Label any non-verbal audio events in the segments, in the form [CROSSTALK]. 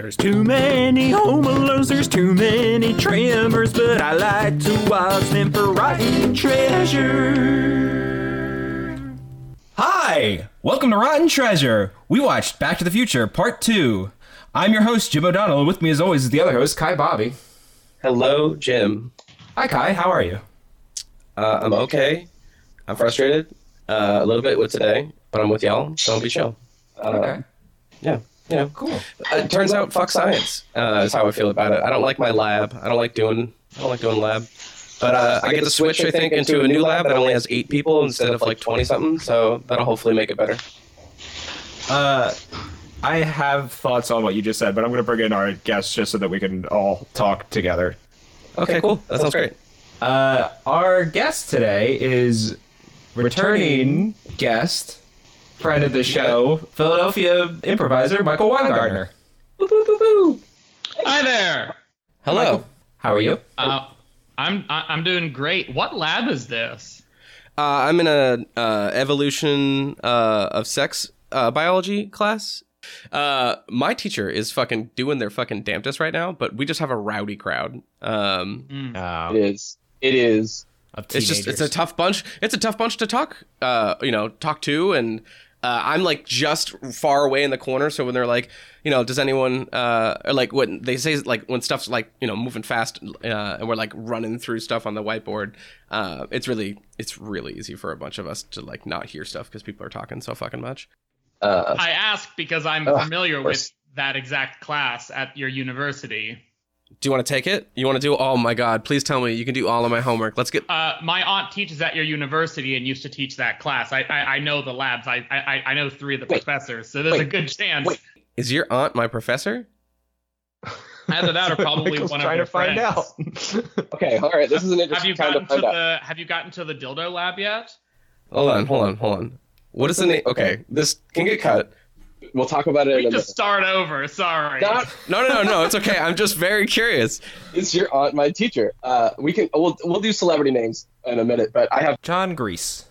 There's too many home alones, there's too many tremors, but I like to watch them for rotten treasure. Hi! Welcome to Rotten Treasure. We watched Back to the Future Part 2. I'm your host, Jim O'Donnell, and with me as always is the other host, Kai Bobby. Hello, Jim. Hi, Kai. How are you? Uh, I'm okay. I'm frustrated uh, a little bit with today, but I'm with y'all, so I'll be chill. Uh, Okay. Yeah, you know. Cool. Uh, it turns out, fuck science. Uh, is how I feel about it. I don't like my lab. I don't like doing. I don't like doing lab. But uh, I get to switch, I think, into a new lab that only has eight people instead of like twenty something. So that'll hopefully make it better. Uh, I have thoughts on what you just said, but I'm going to bring in our guests just so that we can all talk together. Okay, cool. That sounds great. Uh, our guest today is returning guest, friend of the show, Philadelphia improviser Michael Weingartner. Hi there. Hello. How are you? Uh, I'm I- I'm doing great. What lab is this? Uh, I'm in a uh, evolution uh, of sex uh, biology class. Uh, my teacher is fucking doing their fucking damnedest right now, but we just have a rowdy crowd. Um, Uh, It is. It is. of it's just it's a teenagers. tough bunch. It's a tough bunch to talk. Uh, you know, talk to, and uh, I'm like just far away in the corner. So when they're like, you know, does anyone uh, or like when they say like when stuff's like you know moving fast, uh, and we're like running through stuff on the whiteboard, uh, it's really it's really easy for a bunch of us to like not hear stuff because people are talking so fucking much. Uh, I ask because I'm Oh, familiar with that exact class at your university. Do you want to take it? You want to do? Oh my god! Please tell me you can do all of my homework. Let's get. Uh, my aunt teaches at your university and used to teach that class. I I, I know the labs. I, I I know three of the Wait. professors, so there's a good chance. Wait. Is your aunt my professor? Either that or probably [LAUGHS] Michael's one of trying your to find friends. out. okay, all right. This is an Have interesting you time gotten to to find out. the Have you gotten to the dildo lab yet? Hold on, hold on, hold on. What is the name? Okay, this can get cut. We'll talk about it We in just minute. start over. Sorry. Not, No, no, no, no. It's okay. I'm just very curious. is your aunt my teacher? Uh, we can. We'll we'll do celebrity names in a minute, but I have. John Grease.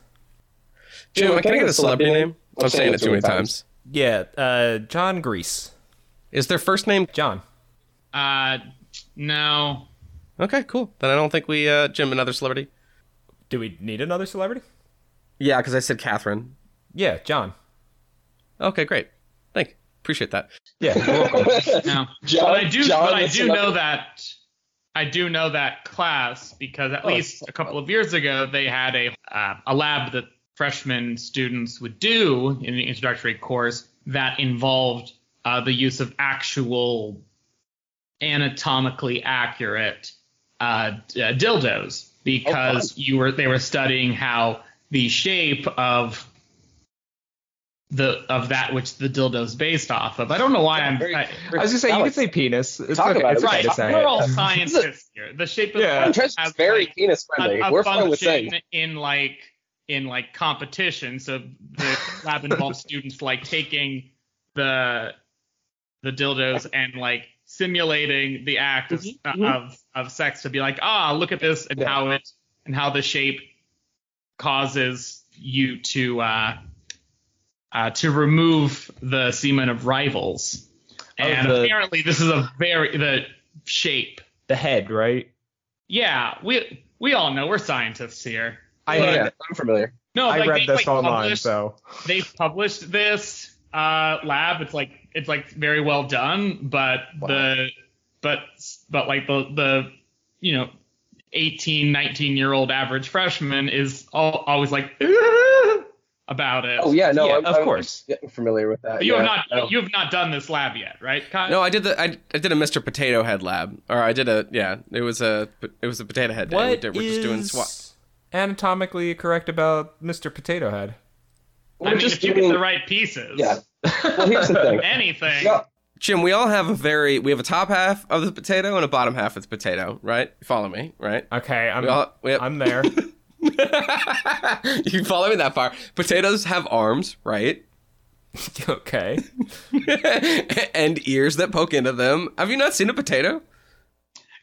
Jim, can I get a celebrity name? I'm saying it too many times. Yeah, uh, John Grease. Is their first name? John. Uh, no. Okay, cool. Then I don't think we, uh, Jim, another celebrity. Do we need another celebrity? Yeah, because I said Catherine. Yeah, John. Okay, great. Thank. Appreciate that. Yeah, you're. [LAUGHS] No. John, but I do, John but I do know that I do know that class because at Oh, least a couple of years ago they had a uh, a lab that freshman students would do in the introductory course that involved uh, the use of actual anatomically accurate uh, d- uh, dildos because you were they were studying how the shape of the of that which the dildo is based off of. I don't know why I'm. very- I, I was just saying, you could say penis. It's Talk okay, about it's it. okay Right, to we're all scientists here. The shape of Yeah. the Trent's has, very like, penis friendly. a We're fine with saying. in like in like competition. So the [LAUGHS] lab involves students like taking the the dildos and like simulating the act of, Mhm, mhm. of of sex to be like, ah, look at this and Yeah. how it and how the shape causes you to uh, uh, to remove the semen of rivals. And the- apparently, this is a very the shape. The head, right? Yeah, we we all know we're scientists here. I Yeah, had- yeah, I'm familiar. No, I like, read they, this like, online, so they published this uh, lab. It's like it's like very well done, but the but but like the the you know 18, 19 year old average freshman is all, always like [LAUGHS] about it. Oh yeah, no, Yeah, I'm, of I'm course. getting familiar with that. But you yeah. have not No. you have not done this lab yet, right? Kai? No, I did the I, I did a Mr. Potato Head lab, or I did a yeah. It was a it was a potato head day. we What did, we're just doing swap. anatomically correct about Mr. Potato Head? We're I mean, just if you doing. get the right pieces, Yeah. Well, here's the thing. [LAUGHS] anything. Yeah. Jim, we all have a very we have a top half of the potato and a bottom half of the potato, right? Follow me, right? Okay, I'm We all, we have, I'm there. [LAUGHS] [LAUGHS] you can follow me that far. Potatoes have arms, right? [LAUGHS] okay. [LAUGHS] and ears that poke into them. Have you not seen a potato?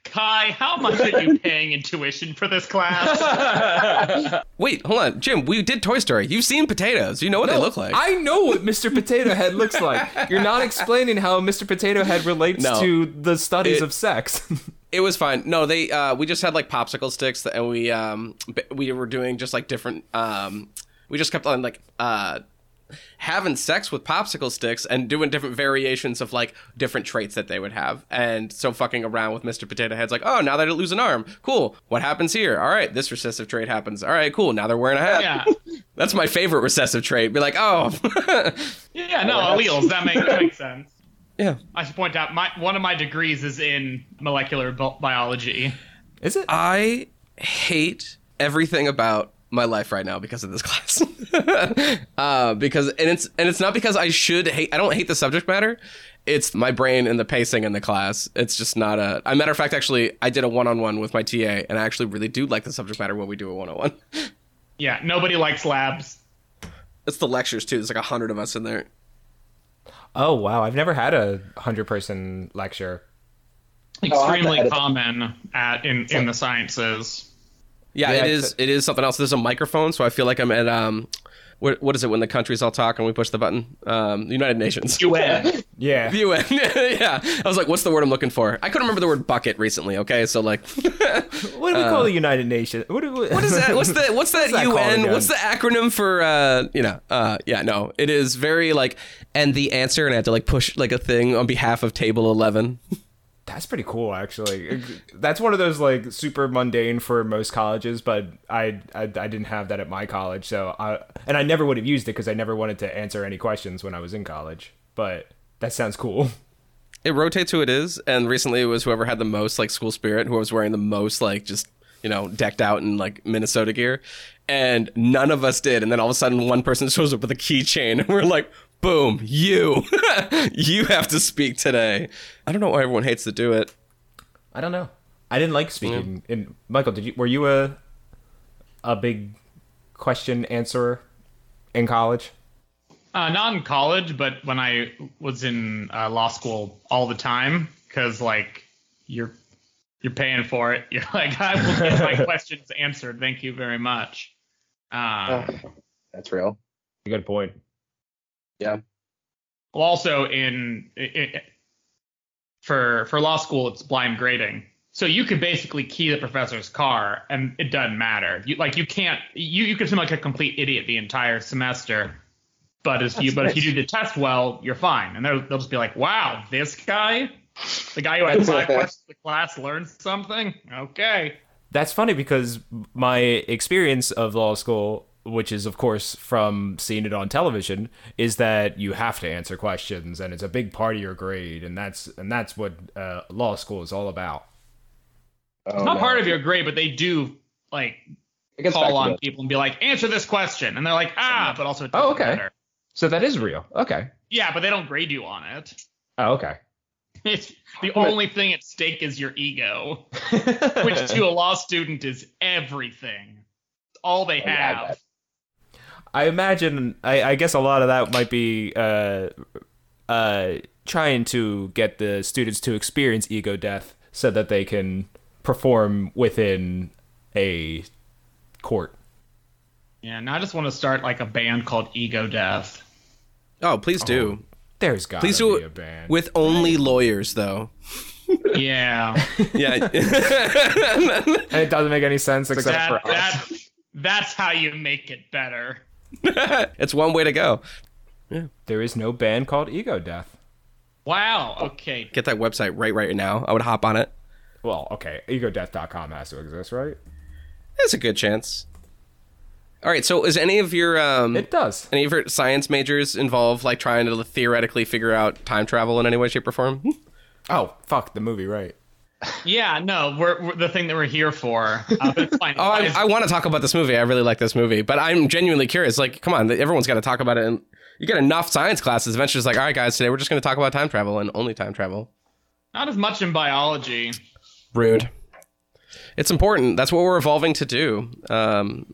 Kai, how much are you paying in tuition for this class? Wait, hold on, Jim. We did Toy Story. You've seen potatoes. You know what they look like. I know what Mr. Potato Head looks like. You're not explaining how Mr. Potato Head relates No. to the studies It- of sex. It was fine. No, they uh we just had like popsicle sticks and we um b- we were doing just like different um we just kept on like uh having sex with popsicle sticks and doing different variations of like different traits that they would have. And so fucking around with Mr. Potato Head's like, "Oh, now they lose an arm. Cool. What happens here? All right, this recessive trait happens. All right, cool. Now they're wearing a hat." yeah. [LAUGHS] That's my favorite recessive trait. Be like, "Oh." [LAUGHS] Yeah, no, alleles. That makes, that makes sense. Yeah. I should point out, my one of my degrees is in molecular bi- biology. Is it? I hate everything about my life right now because of this [LAUGHS] class. uh, because and it's and it's not because I should hate. I don't hate the subject matter. It's my brain and the pacing in the class. It's just not a. A matter of fact, actually, I did a one-on-one with my TA, and I actually really do like the subject matter when we do a one-on-one. Yeah, nobody likes labs. It's the lectures too. There's like a hundred of us in there. Oh wow, I've never had a hundred person lecture. Oh, I have to Extremely edit common at in, in the sciences. Yeah, Yeah, it is. It is something else. There's a microphone, so I feel like I'm at um, what what is it when the countries all talk and we push the button? Um, United Nations. [LAUGHS] UN. Yeah. The UN. [LAUGHS] yeah. I was like, what's the word I'm looking for? I couldn't remember the word bucket recently. Okay, so like, [LAUGHS] What do we call the United Nations? What, do we, what is that? What's the what's that that UN? What's the acronym for? uh You know, uh yeah, no, it is very like, and the answer, and I had to like push like a thing on behalf of Table Eleven. That's pretty cool, actually. That's one of those like super mundane for most colleges, but I I, I didn't have that at my college, so I and I never would have used it because I never wanted to answer any questions when I was in college. But that sounds cool. It rotates who it is, and recently it was whoever had the most like school spirit, who was wearing the most like just you know decked out in like Minnesota gear, and none of us did. And then all of a sudden, one person shows up with a keychain, [LAUGHS] and we're like, "Boom, you, [LAUGHS] you have to speak today." I don't know why everyone hates to do it. I don't know. I didn't like speaking. And Michael, did you were you a a big question answerer in college? Uh, not in college, but when I was in uh, law school all the time, because like you're you're paying for it. [LAUGHS] You're like, I will get my [LAUGHS] questions answered. Thank you very much. Uh, Oh, that's real. Good point. Yeah. well, also in i i for for law school, it's blind grading. So you could basically key the professor's car, and it doesn't matter. You like you can't you you could seem like a complete idiot the entire semester. But if you That's but if you do the test well, you're fine. And they'll they'll just be like, wow, this guy, the guy who had [LAUGHS] five questions in the class learned something. Okay. That's funny because my experience of law school, which is of course from seeing it on television, is that you have to answer questions and it's a big part of your grade, and that's and that's what uh, law school is all about. Oh, It's not no. part of your grade, but they do like It gets back call on people and be like, answer this question, and they're like, ah, but also it Oh, doesn't okay. matter. So that is real. Okay. Yeah, but they don't grade you on it. Oh, okay. [LAUGHS] It's the only thing at stake is your ego, [LAUGHS] which to a law student is everything. All they Oh, Yeah, have. Bet. I imagine. I, I guess a lot of that might be uh, uh, trying to get the students to experience ego death so that they can perform within a court. Yeah, and I just want to start like a band called Ego Death. Oh, please do. There's got Please to do be a it band. with only lawyers, though. Yeah, [LAUGHS] Yeah. and it doesn't make any sense except that, for us. that that's how you make it better. [LAUGHS] it's one way to go. Yeah. There is no band called Ego Death. Wow. Okay. Get that website right right now. I would hop on it. Well, okay, egodeath.com has to exist, right? There's a good chance. All right. So, is any of your um It does. any of your science majors involve like trying to theoretically figure out time travel in any way, shape, or form? Oh, fuck the movie, right? Yeah. No, we're, we're the thing that we're here for. Uh, it's [LAUGHS] fine. Oh, I, I want to talk about this movie. I really like this movie, but I'm genuinely curious. Like, come on, everyone's got to talk about it. And you get enough science classes. Eventually, it's like, all right, guys, today we're just going to talk about time travel and only time travel. Not as much in biology. Rude. It's important. That's what we're evolving to do. Um,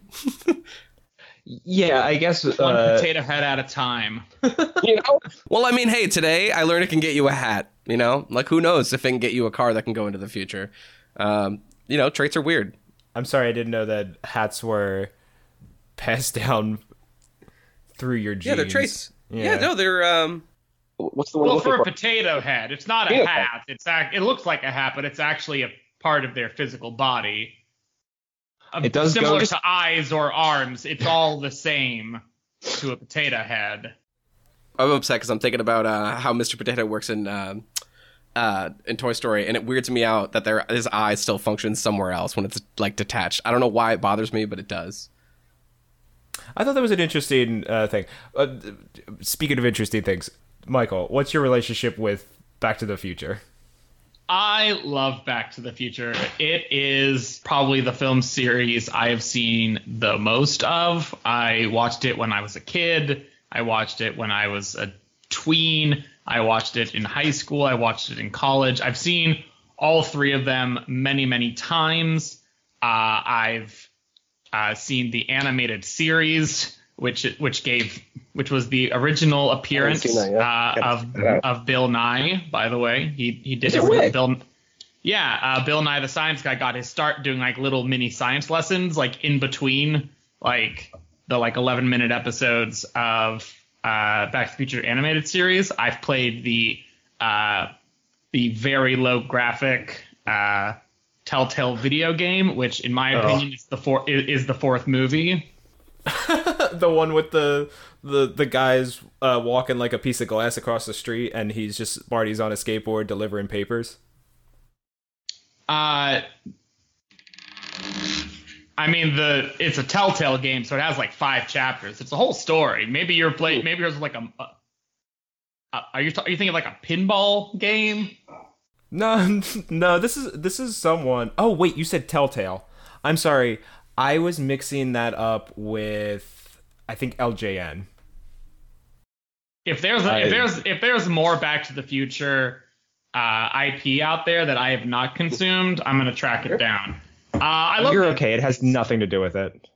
Yeah, I guess. One Uh, potato head at a time. [LAUGHS] You know? well, I mean, hey, today I learned it can get you a hat. You know, like who knows if it can get you a car that can go into the future. Um, you know, traits are weird. I'm sorry, I didn't know that hats were passed [LAUGHS] down through your genes. Yeah, they're traits. Yeah, Yeah. no, they're um, What's the one Well, for a for? potato head, it's not a Potato hat. It's act. It looks like a hat, but it's actually a part of their physical body. Um, It does go- similar to eyes or arms. It's all the same to a potato head. I'm upset because I'm thinking about uh, how Mr. Potato works in um uh, in Toy Story, and it weirds me out that their his eye still functions somewhere else when it's like detached. I don't know why it bothers me, but it does. I thought that was an interesting uh, thing. Uh, speaking of interesting things, Michael, what's your relationship with Back to the Future? I love Back to the Future. It is probably the film series I have seen the most of. I watched it when I was a kid. I watched it when I was a tween. I watched it in high school. I watched it in college. I've seen all three of them many, many times. Uh, I've uh, seen the animated series, which which gave which was the original appearance that, yeah. uh, of check that out. of Bill Nye. By the way, he he did it it with? Bill. Yeah, uh, Bill Nye the Science Guy got his start doing like little mini science lessons, like in between like the like 11 minute episodes of uh, Back to the Future animated series. I've played the uh, the very low graphic uh, Telltale video game, which in my opinion is the four is, is the fourth movie. [LAUGHS] the one with the the the guys uh, walking like a piece of glass across the street, and he's just Marty's on a skateboard delivering papers. Uh, I mean the it's a Telltale game, so it has like five chapters. It's a whole story. Maybe you're playing. Maybe yours is like a. a are you are you thinking of like a pinball game? No, [LAUGHS] no, this is this is someone. Oh wait, you said Telltale. I'm sorry, I was mixing that up with I think LJN. If there's a, I- if there's if there's more Back to the Future uh, IP out there that I have not consumed, I'm gonna track it down. Uh, I love You're okay. It has nothing to do with it.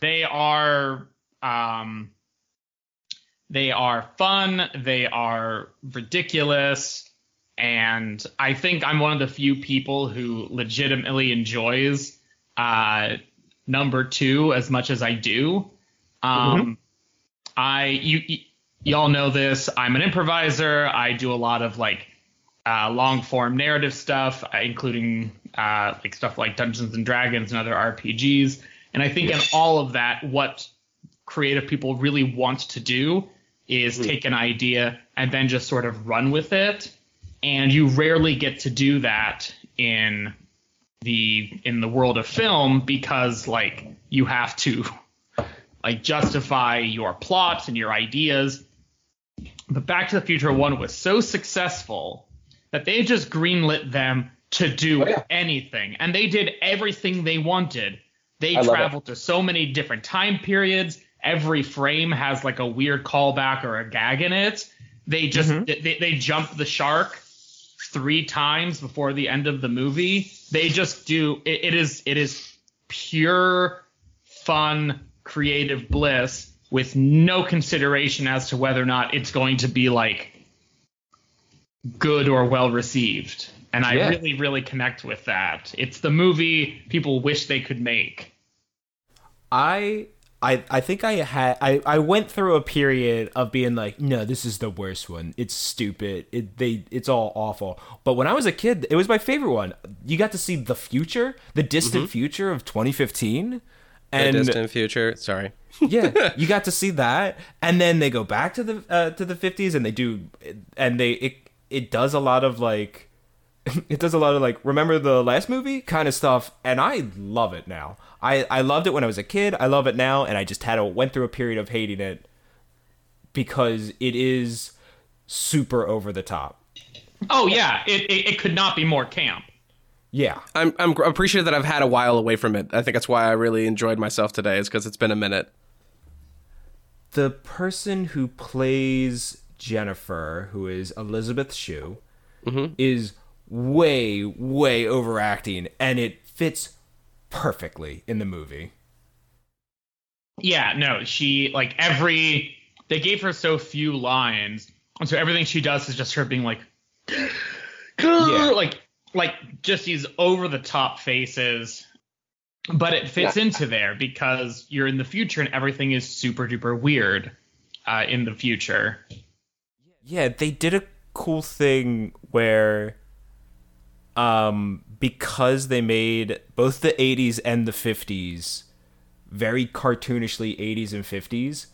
they are um they are fun. They are ridiculous. And i think i'm one of the few people who legitimately enjoys uh number two as much as i do. Um i you, you y'all know this. I'm an improviser. I do a lot of like uh, long form narrative stuff, uh, including uh, like stuff like Dungeons and Dragons and other RPGs. And I think in all of that, what creative people really want to do is take an idea and then just sort of run with it. And you rarely get to do that in the in the world of film because like you have to like justify your plots and your ideas. But Back to the Future 1 was so successful that they just greenlit them to do Oh, yeah. anything. And they did everything they wanted. They I traveled to so many different time periods. Every frame has like a weird callback or a gag in it. They just Mm-hmm. they, they jump the shark three times before the end of the movie. They just do it, it is it is pure fun creative bliss with no consideration as to whether or not it's going to be like good or well received. And I Yeah. really, really connect with that. It's the movie people wish they could make. I I I think I had I, I went through a period of being like, no, this is the worst one. It's stupid. It they it's all awful. But when I was a kid, it was my favorite one. You got to see the future, the distant future of 2015. The And distant future. Sorry. yeah, [LAUGHS] you got to see that, and then they go back to the uh, to the fifties, and they do, and they it it does a lot of like, [LAUGHS] it does a lot of like remember the last movie kind of stuff, and I love it now. I I loved it when I was a kid. I love it now, and I just had a went through a period of hating it because it is super over the top. Oh yeah, it, it, it could not be more camp. Yeah, I'm I'm appreciative that I've had a while away from it. I think that's why I really enjoyed myself today. Is because it's been a minute. the person who plays Jennifer, who is Elizabeth Shue, is way, way overacting, and it fits perfectly in the movie. Yeah, no, she like every they gave her so few lines, and so everything she does is just her being like, [SIGHS] Yeah. like like just these over the top faces, but it fits Yeah. into there because you're in the future and everything is super duper weird uh, in the future. Yeah, they did a cool thing where um because they made both the 80s and the 50s very cartoonishly 80s and 50s,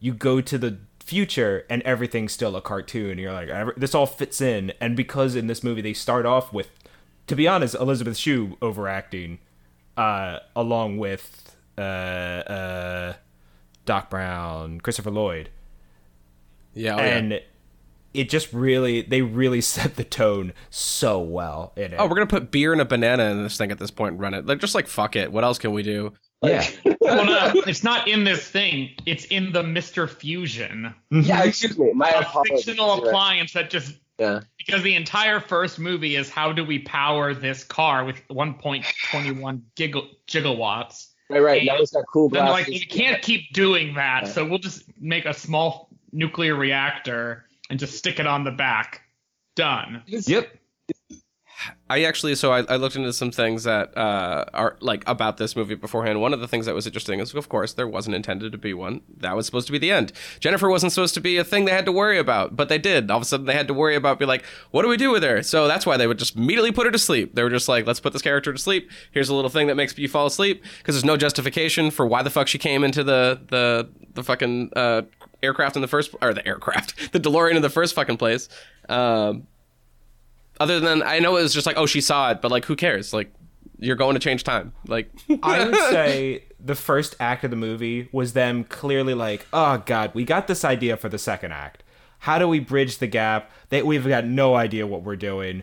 you go to the future and everything's still a cartoon. You're like this all fits in and because in this movie they start off with to be honest, Elizabeth Shue overacting uh along with uh uh Doc Brown, Christopher Lloyd Yeah, oh, yeah. And it just really they really [LAUGHS] set the tone so well in it. Oh, we're gonna put beer and a banana in this thing at this point and run it. Like, just like fuck it. What else can we do? yeah, [LAUGHS] Well, no, uh, [LAUGHS] it's not in this thing. It's in the Mister Fusion, yeah, excuse me. My a apologies. fictional appliance that just Yeah. because the entire first movie is how do we power this car with 1.21 giggle, gigawatts. Right, right. Now it's got cool Then like, you can't keep doing that, so we'll just make a small nuclear reactor and just stick it on the back. Done. yep. I actually, so I, I looked into some things that uh, are like about this movie beforehand. One of the things that was interesting is, of course, there wasn't intended to be one. That was supposed to be the end. Jennifer wasn't supposed to be a thing they had to worry about, but they did. All of a sudden, they had to worry about, be like, what do we do with her? So that's why they would just immediately put her to sleep. They were just like, let's put this character to sleep. Here's a little thing that makes you fall asleep because there's no justification for why the fuck she came into the the the fucking uh, aircraft in the first or the aircraft, [LAUGHS] the DeLorean in the first fucking place. Um, other than I know it was just like, oh, she saw it, but like, who cares? Like, you're going to change time. Like, [LAUGHS] I would say [LAUGHS] the first act of the movie was them clearly like, oh god, we got this idea for the second act. How do we bridge the gap? That we've got no idea what we're doing.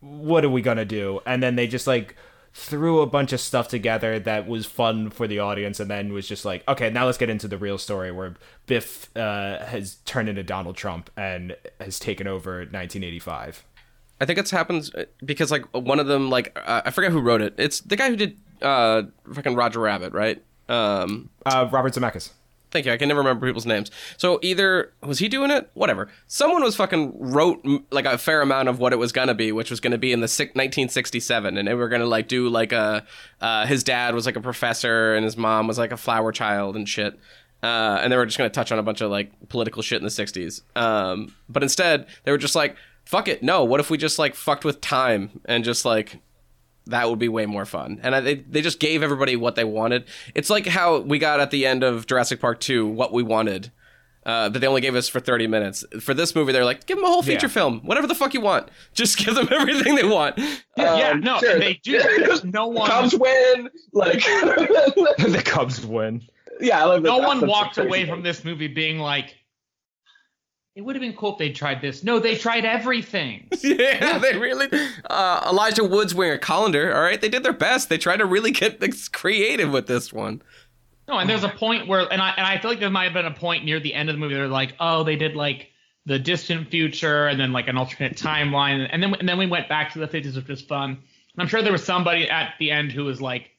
What are we gonna do? And then they just like threw a bunch of stuff together that was fun for the audience, and then was just like, okay, now let's get into the real story where Biff uh, has turned into Donald Trump and has taken over 1985. I think it's happens uh, because like one of them, like uh, I forget who wrote it. It's the guy who did uh, fucking Roger Rabbit, right? Um, Uh, Robert Zemeckis. Thank you. I can never remember people's names. So either was he doing it? Whatever. Someone was fucking wrote like a fair amount of what it was gonna be, which was gonna be in the si- 1967, and they were gonna like do like a uh, his dad was like a professor and his mom was like a flower child and shit. Uh, and they were just gonna touch on a bunch of like political shit in the 60s. Um, but instead, they were just like, "Fuck it, no. What if we just like fucked with time and just like that would be way more fun. And I, they they just gave everybody what they wanted. It's like how we got at the end of Jurassic Park 2 what we wanted. Uh, but they only gave us for 30 minutes. For this movie, they're like, give them a whole feature Yeah. film, whatever the fuck you want. [LAUGHS] Just give them everything they want. yeah, Um, no, sure. they do. No one, Cubs win. Like, [LAUGHS] [LAUGHS] the Cubs win. yeah, I love no one That's walked away from this movie being like, "It would have been cool if they tried this." No, they tried everything. [LAUGHS] yeah, they really. Uh, Elijah Wood's wearing a colander. All right, they did their best. They tried to really get this creative with this one. No, and there's a point where, and I and I feel like there might have been a point near the end of the movie. They're like, "Oh, they did like the distant future, and then like an alternate timeline, and then and then we went back to the 50s, which was fun." And I'm sure there was somebody at the end who was like,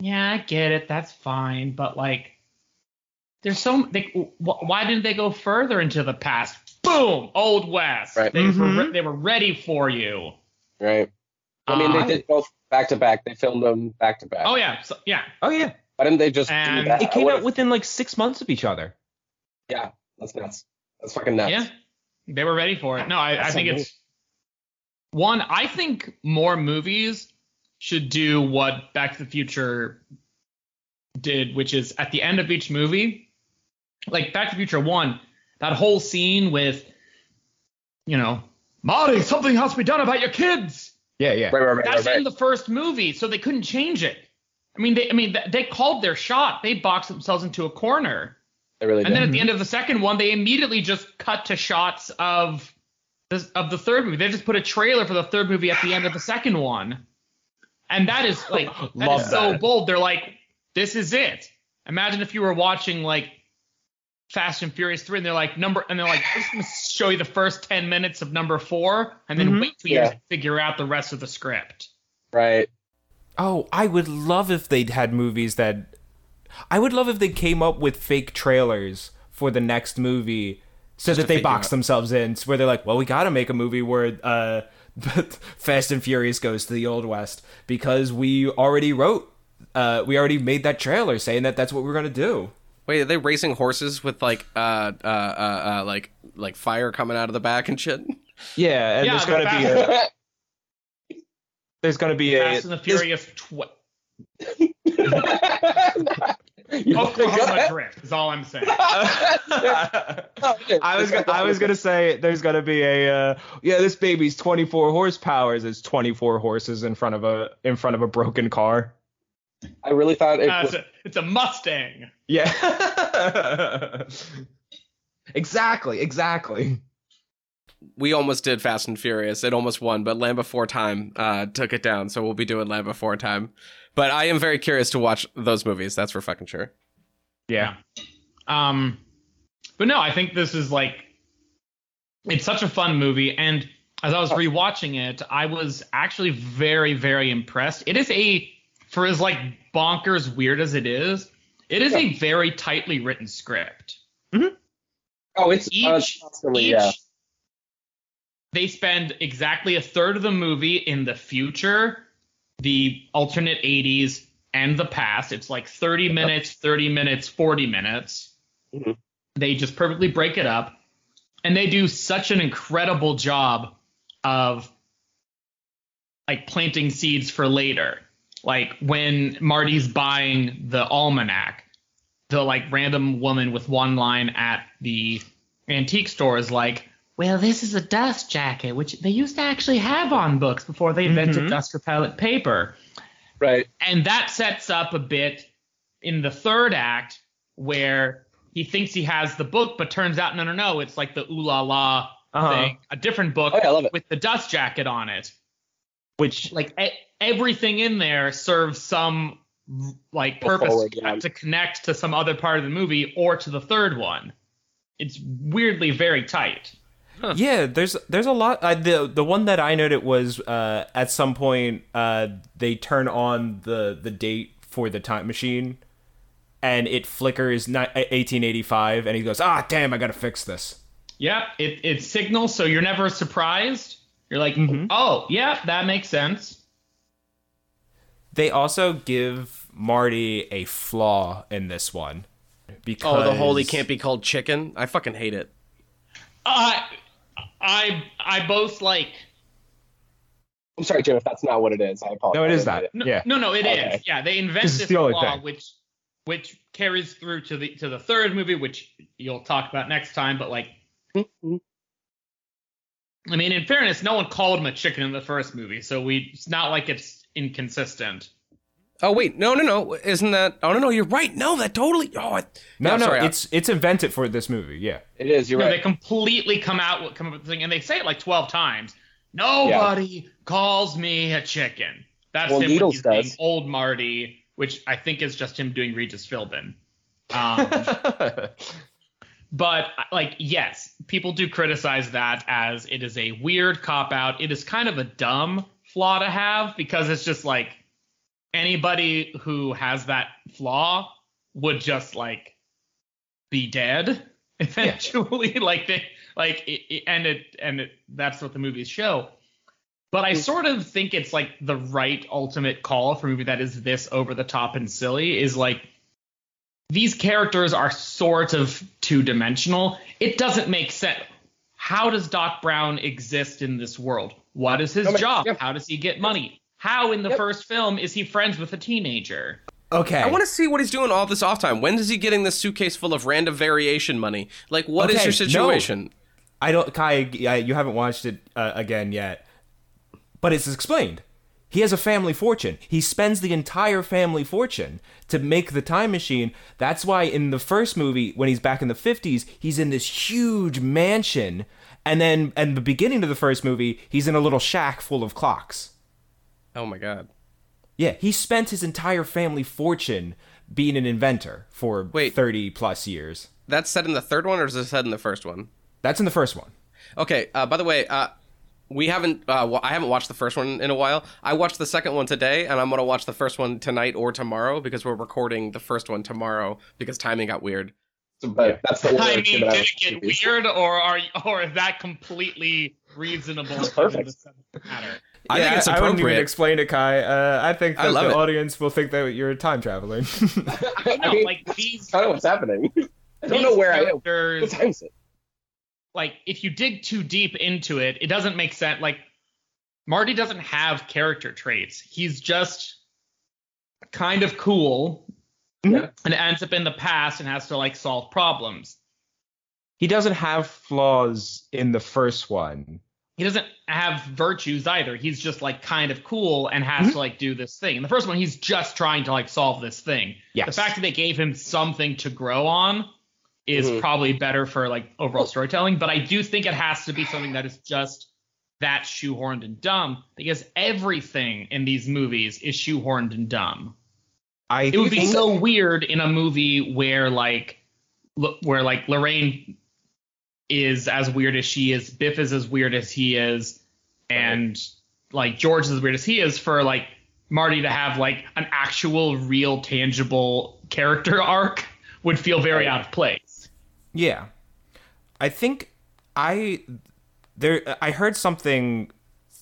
"Yeah, I get it, that's fine, but like." There's so they, why didn't they go further into the past? Boom, Old West. Right. They were Mhm. re- they were ready for you. Right. I mean, Uh, they did both back to back. They filmed them back to back. Oh yeah, so, yeah. Oh yeah, Why didn't they just And do that? it came out within like six months of each other. Yeah, that's nuts. That's fucking nuts. Yeah, they were ready for it. No, I, I think amazing. it's one. I think more movies should do what Back to the Future did, which is at the end of each movie, like Back to the Future One, that whole scene with, you know, Marty, something has to be done about your kids. Yeah, yeah. Right, right, right, That's right, right. in the first movie, so they couldn't change it. I mean, they, I mean, they called their shot. They boxed themselves into a corner. They really And did. then at the end of the second one, they immediately just cut to shots of this, of the third movie. They just put a trailer for the third movie at the end of the second one, and that is like [LAUGHS] that so that. bold. They're like, this is it. Imagine if you were watching like Fast and Furious three, and they're like number, and they're like, I'm just gonna show you the first ten minutes of number four, and then Mhm. wait two years Yeah. to figure out the rest of the script. right. Oh, I would love if they'd had movies that. I would love if they came up with fake trailers for the next movie so that they box themselves in, where they're like, well, we gotta make a movie where uh, [LAUGHS] Fast and Furious goes to the Old West because we already wrote, uh, we already made that trailer saying that that's what we're gonna do. Wait, are they racing horses with like uh uh uh, uh like like fire coming out of the back and shit? [LAUGHS] Yeah, and Yeah, there's the gonna be a there's gonna be a Fast and the Furious. Tw- [LAUGHS] You wanna go Oklahoma? Drift is all I'm saying. [LAUGHS] I was gonna, I was gonna say there's gonna be a uh, yeah this baby's 24 horsepower is 24 horses in front of a in front of a broken car. I really thought it Uh, was. it's, a, it's a Mustang. Yeah. [LAUGHS] exactly, exactly. We almost did Fast and Furious. It almost won, but Land Before Time uh took it down. So we'll be doing Land Before Time. But I am very curious to watch those movies. That's for fucking sure. Yeah. Um, but no, I think this is like it's such a fun movie, and as I was rewatching it, I was actually very, very impressed. It is a for as like bonkers weird as it is, it is a very tightly written script. Oh, it's Each, constantly, each yeah. they spend exactly a third of the movie in the future, the alternate 80s, and the past. It's like 30 minutes, 30 minutes, 40 minutes. Mhm. They just perfectly break it up. And they do such an incredible job of like planting seeds for later. Like when Marty's buying the almanac, the like random woman with one line at the antique store is like, well, this is a dust jacket, which they used to actually have on books before they invented Mhm. dust repellent paper. Right. And that sets up a bit in the third act where he thinks he has the book, but turns out, no, no, no, it's like the ooh la la Uh-huh. thing, a different book Oh, yeah, I love it. with the dust jacket on it. Which Like e- everything in there serves some like purpose forward, yeah. to connect to some other part of the movie or to the third one. It's weirdly very tight. Yeah, there's there's a lot. Uh, the the one that I noted was uh, at some point uh, they turn on the the date for the time machine, and it flickers ni- 1885, and he goes, "Ah, damn, I gotta fix this." Yep, it it signals so you're never surprised. You're like, Mhm. oh yeah, that makes sense. They also give Marty a flaw in this one because Oh, the holy can't be called chicken. I fucking hate it. Uh, I I both like I'm sorry, Jim, if that's not what it is. I apologize. No, it is that. no Yeah. no no it is Okay. yeah they invent This the only flaw thing. which which carries through to the to the third movie which you'll talk about next time but like Mhm. I mean in fairness no one called him a chicken in the first movie so we it's not like it's inconsistent. Oh wait, no, no, no. Isn't that? Oh no, no. You're right. No, that totally. Oh, I, No, yeah, no, sorry, I- it's it's invented for this movie. Yeah. It is. You're No, right. they completely come out with come up with the thing, and they say it like twelve times. Nobody calls me a chicken. That's Well, him Needles when he's does. being old Marty, which I think is just him doing Regis Philbin. Um, [LAUGHS] but like, yes, people do criticize that as it is a weird cop out. It is kind of a dumb flaw to have because it's just like anybody who has that flaw would just like be dead [LAUGHS] eventually. Like they like it, it- and it and it, that's what the movies show. But i mm. sort of think it's like the right ultimate call for a movie that is this over the top and silly is like these characters are sort of two dimensional it doesn't make sense how does doc brown exist in this world what is his No, job yeah. how does he get money how in the Yep. first film is he friends with a teenager okay. I want to see what he's doing all this off time. When is he getting this suitcase full of random variation money? Like, what is Okay, your no. situation? I don't, Kai. I, you haven't watched it uh, again yet, but it's explained. He has a family fortune. He spends the entire family fortune to make the time machine. That's why in the first movie, when he's back in the fifties, he's in this huge mansion, and then and the beginning of the first movie, he's in a little shack full of clocks. Oh my god. Yeah, he spent his entire family fortune being an inventor for Wait. thirty plus years. That's said in the third one, or is it said in the first one? That's in the first one. Okay. Uh, by the way, uh, we haven't. Uh, wa- I haven't watched the first one in a while. I watched the second one today, and I'm gonna watch the first one tonight or tomorrow because we're recording the first one tomorrow because timing got weird. but that's the order I mean, did it get use. weird, or are or is that completely reasonable That's perfect. the subject matter. I think it's I wouldn't even appropriate. explain it, Kai. Uh, I think I that love the it. audience will think that you're time traveling. [LAUGHS] I No, mean, like these kind of what's happening. I don't know where I am. What time is it? Like if you dig too deep into it, it doesn't make sense. Like Marty doesn't have character traits. He's just kind of cool Yeah. and ends up in the past and has to like solve problems. He doesn't have flaws in the first one. He doesn't have virtues either. He's just like kind of cool and has mm-hmm. to like do this thing. In the first one, he's just trying to like solve this thing. Yes. The fact that they gave him something to grow on is Mhm. probably better for like overall storytelling, but I do think it has to be something that is just that shoehorned and dumb because everything in these movies is shoehorned and dumb. I It would be so weird in a movie where like where like Lorraine is as weird as she is, Biff is as weird as he is, and like George is as weird as he is for like Marty to have like an actual real tangible character [LAUGHS] arc would feel very out of place. Yeah. I think I there I heard something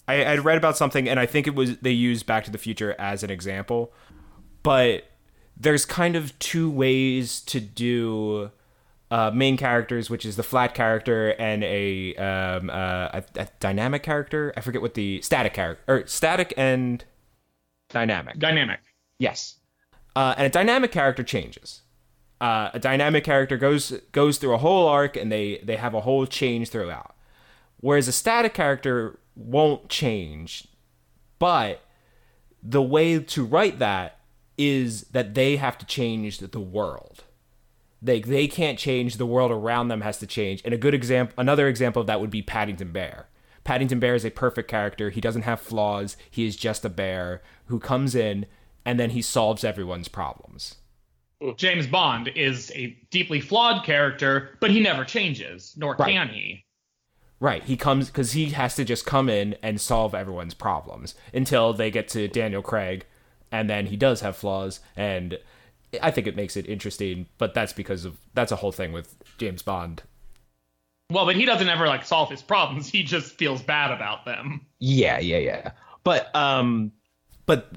I I'd read about something and I think it was they used Back to the Future as an example. But there's kind of two ways to do uh, main characters, which is the flat character and a um, uh, a, a dynamic character. I forget what the static character or static and dynamic. Dynamic. Yes. uh, and a dynamic character changes. Uh, a dynamic character goes goes through a whole arc, and they they have a whole change throughout. Whereas a static character won't change, but the way to write that is that they have to change the world. They they can't change the world around them has to change. And a good example, another example of that would be Paddington Bear. Paddington Bear is a perfect character. He doesn't have flaws. He is just a bear who comes in and then he solves everyone's problems. James Bond is a deeply flawed character, but he never changes, nor Right. can he. Right. He comes because he has to just come in and solve everyone's problems until they get to Daniel Craig, and then he does have flaws, and I think it makes it interesting. But that's because of that's a whole thing with James Bond. Well, but he doesn't ever like solve his problems. [LAUGHS] He just feels bad about them. Yeah, yeah, yeah. But um But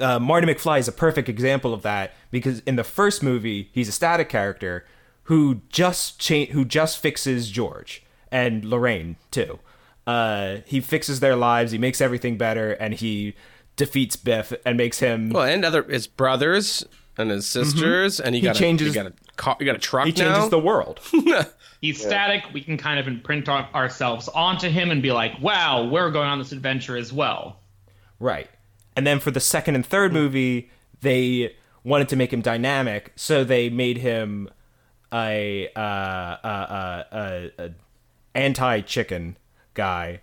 uh, Marty McFly is a perfect example of that because in the first movie he's a static character who just cha- who just fixes George and Lorraine too. Uh, he fixes their lives. He makes everything better, and he defeats Biff and makes him. Well, and other his brothers and his sisters, and he, He got changes- A, you got a car, you got a truck he changes now. the world. [LAUGHS] He's static. We can kind of imprint our, ourselves onto him and be like, wow, we're going on this adventure as well. Right. And then for the second and third movie, they wanted to make him dynamic, so they made him a uh, uh, uh, uh, uh, anti-chicken guy.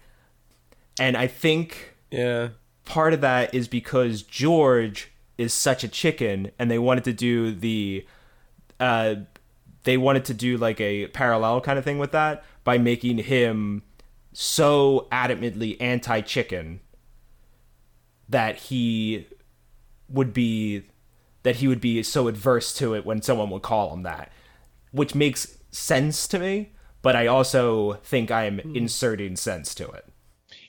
And I think yeah. part of that is because George is such a chicken, and they wanted to do the, uh, they wanted to do like a parallel kind of thing with that by making him so adamantly anti-chicken that he would be that he would be so adverse to it when someone would call him that which makes sense to me but i also think i am hmm. inserting sense to it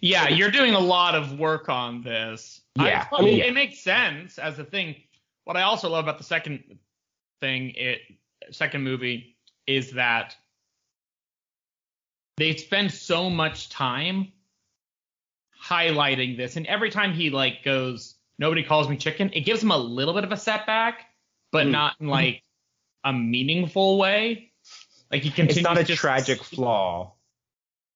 Yeah, you're doing a lot of work on this. Yeah, I, I mean- it makes sense as a thing. What I also love about the second thing, it second movie, is that they spend so much time highlighting this, and every time he like goes, "Nobody calls me chicken," it gives him a little bit of a setback, but Mm. not in like a meaningful way. Like he continues. it's not a tragic flaw.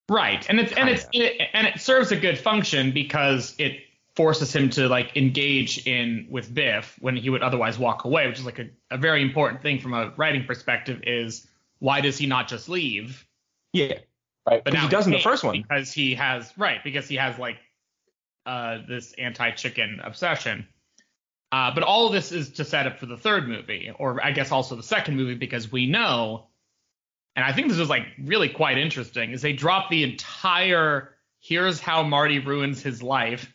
Right, and it's and it's it, and it serves a good function because it forces him to like engage in with Biff when he would otherwise walk away, which is like a, a very important thing from a writing perspective. Is why does he not just leave? Yeah. Right. But He now does in the first one. because he has right because he has like uh this anti-chicken obsession. Uh, but all of this is to set up for the third movie, or I guess also the second movie, because we know, and I think this is like really quite interesting, is they drop the entire here's how Marty ruins his life.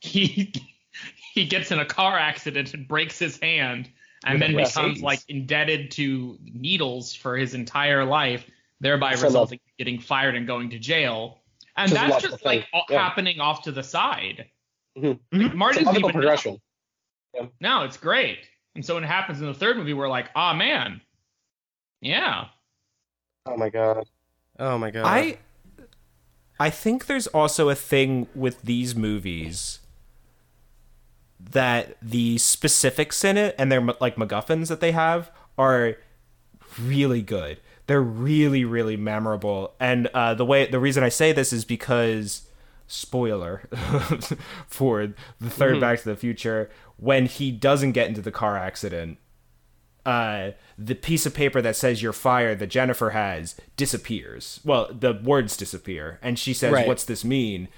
He [LAUGHS] he gets in a car accident and breaks his hand, and With then becomes like indebted to needles for his entire life, thereby That's resulting in getting fired and going to jail. and that's watch just like all- Yeah. happening off to the side. Mhm. Like, It's a even progression. No, it's great. And so when it happens in the third movie, we're like, ah, man, yeah. Oh my god. Oh my god. I I think there's also a thing with these movies that the specifics in it and their like MacGuffins that they have are really good. They're really really memorable. And uh, the way the reason I say this is because spoiler [LAUGHS] for the 3rd Back to the Future when he doesn't get into the car accident uh, the piece of paper that says you're fired that Jennifer has disappears. Well, the words disappear, and she says, Right. "What's this mean?"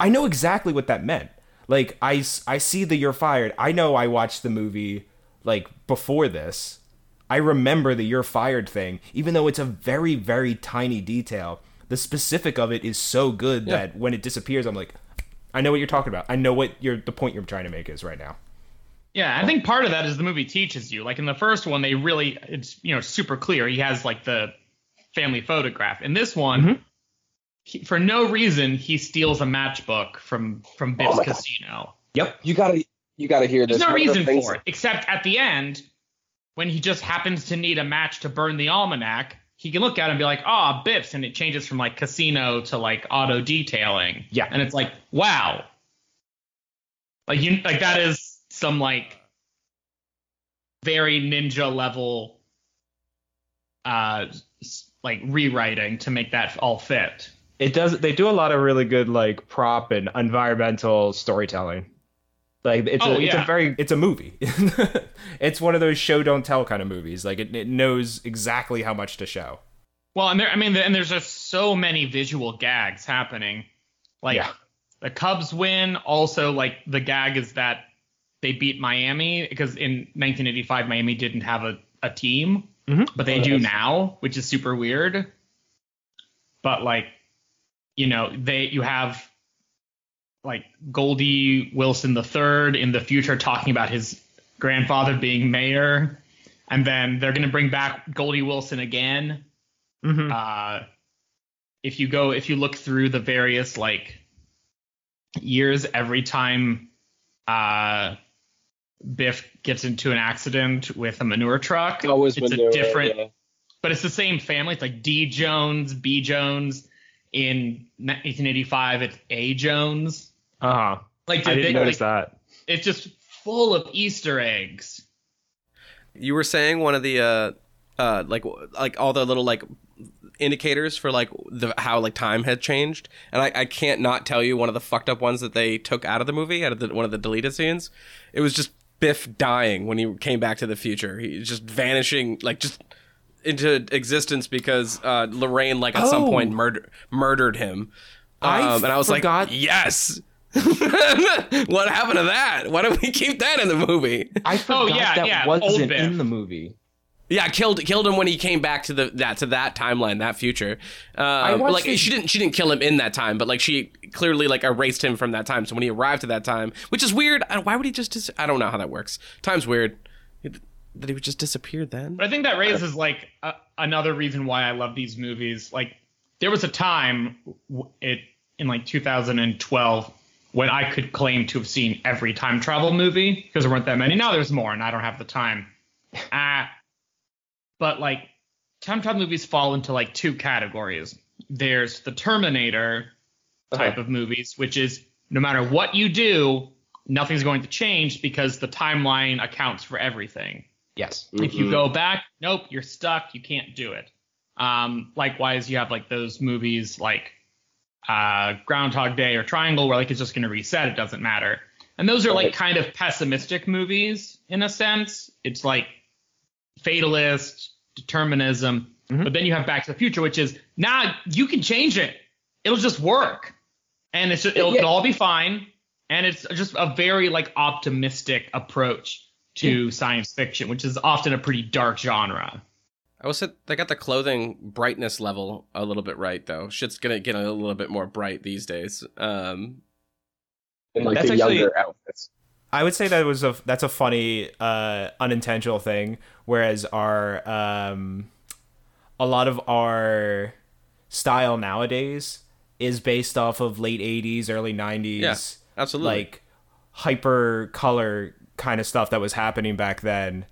I know exactly what that meant. Like I, I see the you're fired. I know I watched the movie like before this. I remember the you're fired thing, even though it's a very very tiny detail. The specific of it is so good that when it disappears, I'm like, I know what you're talking about. I know what you're the point you're trying to make is right now. Yeah, I think part of that is the movie teaches you. Like in the first one, they really it's you know super clear. He has like the family photograph. In this one, mm-hmm. he, for no reason, he steals a matchbook from from Biff's Oh my God. casino. Yep. You gotta you gotta hear this. There's no One of the reason things- for it, except at the end, when he just happens to need a match to burn the almanac. He can look at it and be like, "Ah, Biff's," and it changes from like casino to like auto detailing. Yeah. and it's like, wow, like you like that is some like very ninja level, uh, like rewriting to make that all fit. It does. They do a lot of really good like prop and environmental storytelling. Like it's Oh, a, it's a very it's a movie. [LAUGHS] it's one of those show don't tell kind of movies. Like it, it knows exactly how much to show. Well, and there, I mean, and there's just so many visual gags happening. Like Yeah. the Cubs win. Also, like the gag is that they beat Miami because in 1985 Miami didn't have a, a team, Mhm. but they Oh, do nice. now, which is super weird. But like, you know, they you have like Goldie Wilson the third in the future talking about his grandfather being mayor, and then they're gonna bring back Goldie Wilson again Mhm. uh, if you go if you look through the various like years every time uh biff gets into an accident with a manure truck Always it's manure, a different yeah. but it's the same family it's like d jones b jones in 1985 it's a jones uh huh. like, I they- didn't like, notice that. it's just full of easter eggs you were saying one of the uh uh like like all the little like indicators for like the how like time had changed and I, I can't not tell you one of the fucked up ones that they took out of the movie out of the, one of the deleted scenes it was just biff dying when he came back to the future he just vanishing like just into existence because uh lorraine like at some Oh. point murder murdered him I um, and i was forgot- like yes [LAUGHS] what happened to that why don't we keep that in the movie I forgot yeah, that yeah, wasn't in the movie. Yeah, killed killed him when he came back to the that to that timeline, that future. Uh, watched like the- she didn't she didn't kill him in that time, but like she clearly like erased him from that time. So when he arrived at that time, which is weird. Why would he just? Dis- I don't know how that works. Time's weird. That he would just disappear then. But I think that raises like a, another reason why I love these movies. Like there was a time it in like 2012 when I could claim to have seen every time travel movie because there weren't that many. Now there's more, and I don't have the time. [LAUGHS] Uh, but like time travel movies fall into like two categories. There's the Terminator type of movies, which is no matter what you do, nothing's going to change because the timeline accounts for everything. Yes. If you go back, nope, you're stuck. You can't do it. Um, likewise, you have like those movies like uh, Groundhog Day or Triangle, where like it's just going to reset. It doesn't matter. And those are like kind of pessimistic movies in a sense. It's like fatalist determinism. But then you have Back to the Future, which is nah, you can change it. It'll just work, and it's just, it'll, Yeah. it'll all be fine. And it's just a very like optimistic approach to science fiction, which is often a pretty dark genre. I will say they got the clothing brightness level a little bit right though. Shit's gonna get a little bit more bright these days. Um, in like That's the actually- younger outfits. I would say that was a that's a funny uh, unintentional thing. Whereas our um, a lot of our style nowadays is based off of late 80s, early 90s. Yeah, absolutely. Like Hypercolor kind of stuff that was happening back then.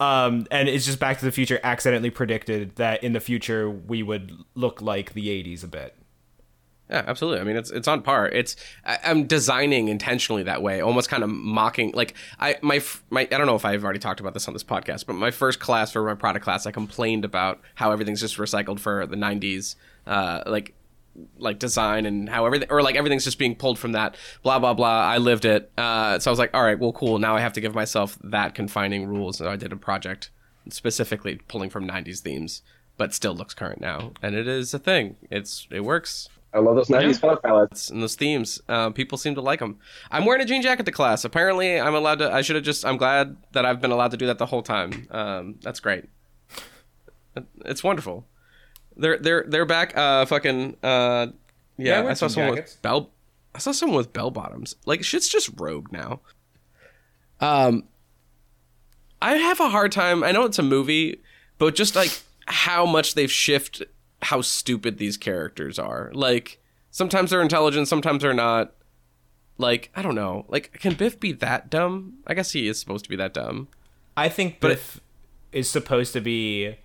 Um, and it's just Back to the Future accidentally predicted that in the future we would look like the 80s a bit. Yeah, absolutely. I mean, it's it's on par. It's I, I'm designing intentionally that way, almost kind of mocking. Like I my my I don't know if I've already talked about this on this podcast, but my first class for my product class, I complained about how everything's just recycled for the '90s, uh, like like design and how everything or like everything's just being pulled from that. Blah blah blah. I lived it, uh, so I was like, all right, well, cool. Now I have to give myself that confining rules. So I did a project specifically pulling from '90s themes, but still looks current now, and it is a thing. It's it works I love those 90s color palettes. and those themes. Uh, people seem to like them. I'm wearing a jean jacket to class. Apparently, I'm allowed to. I should have just. I'm glad that I've been allowed to do that the whole time. Um, that's great. It's wonderful. They're they're they're back. Uh, fucking. Uh, yeah, I I saw jean someone jackets. with bell. I saw someone with bell bottoms. Like shit's just rogue now. Um, I have a hard time. I know it's a movie, but just like how much they've shifted how stupid these characters are. Like sometimes they're intelligent, sometimes they're not. Like I don't know. Like can Biff be that dumb? I guess he is supposed to be that dumb. I think But- Biff is supposed to be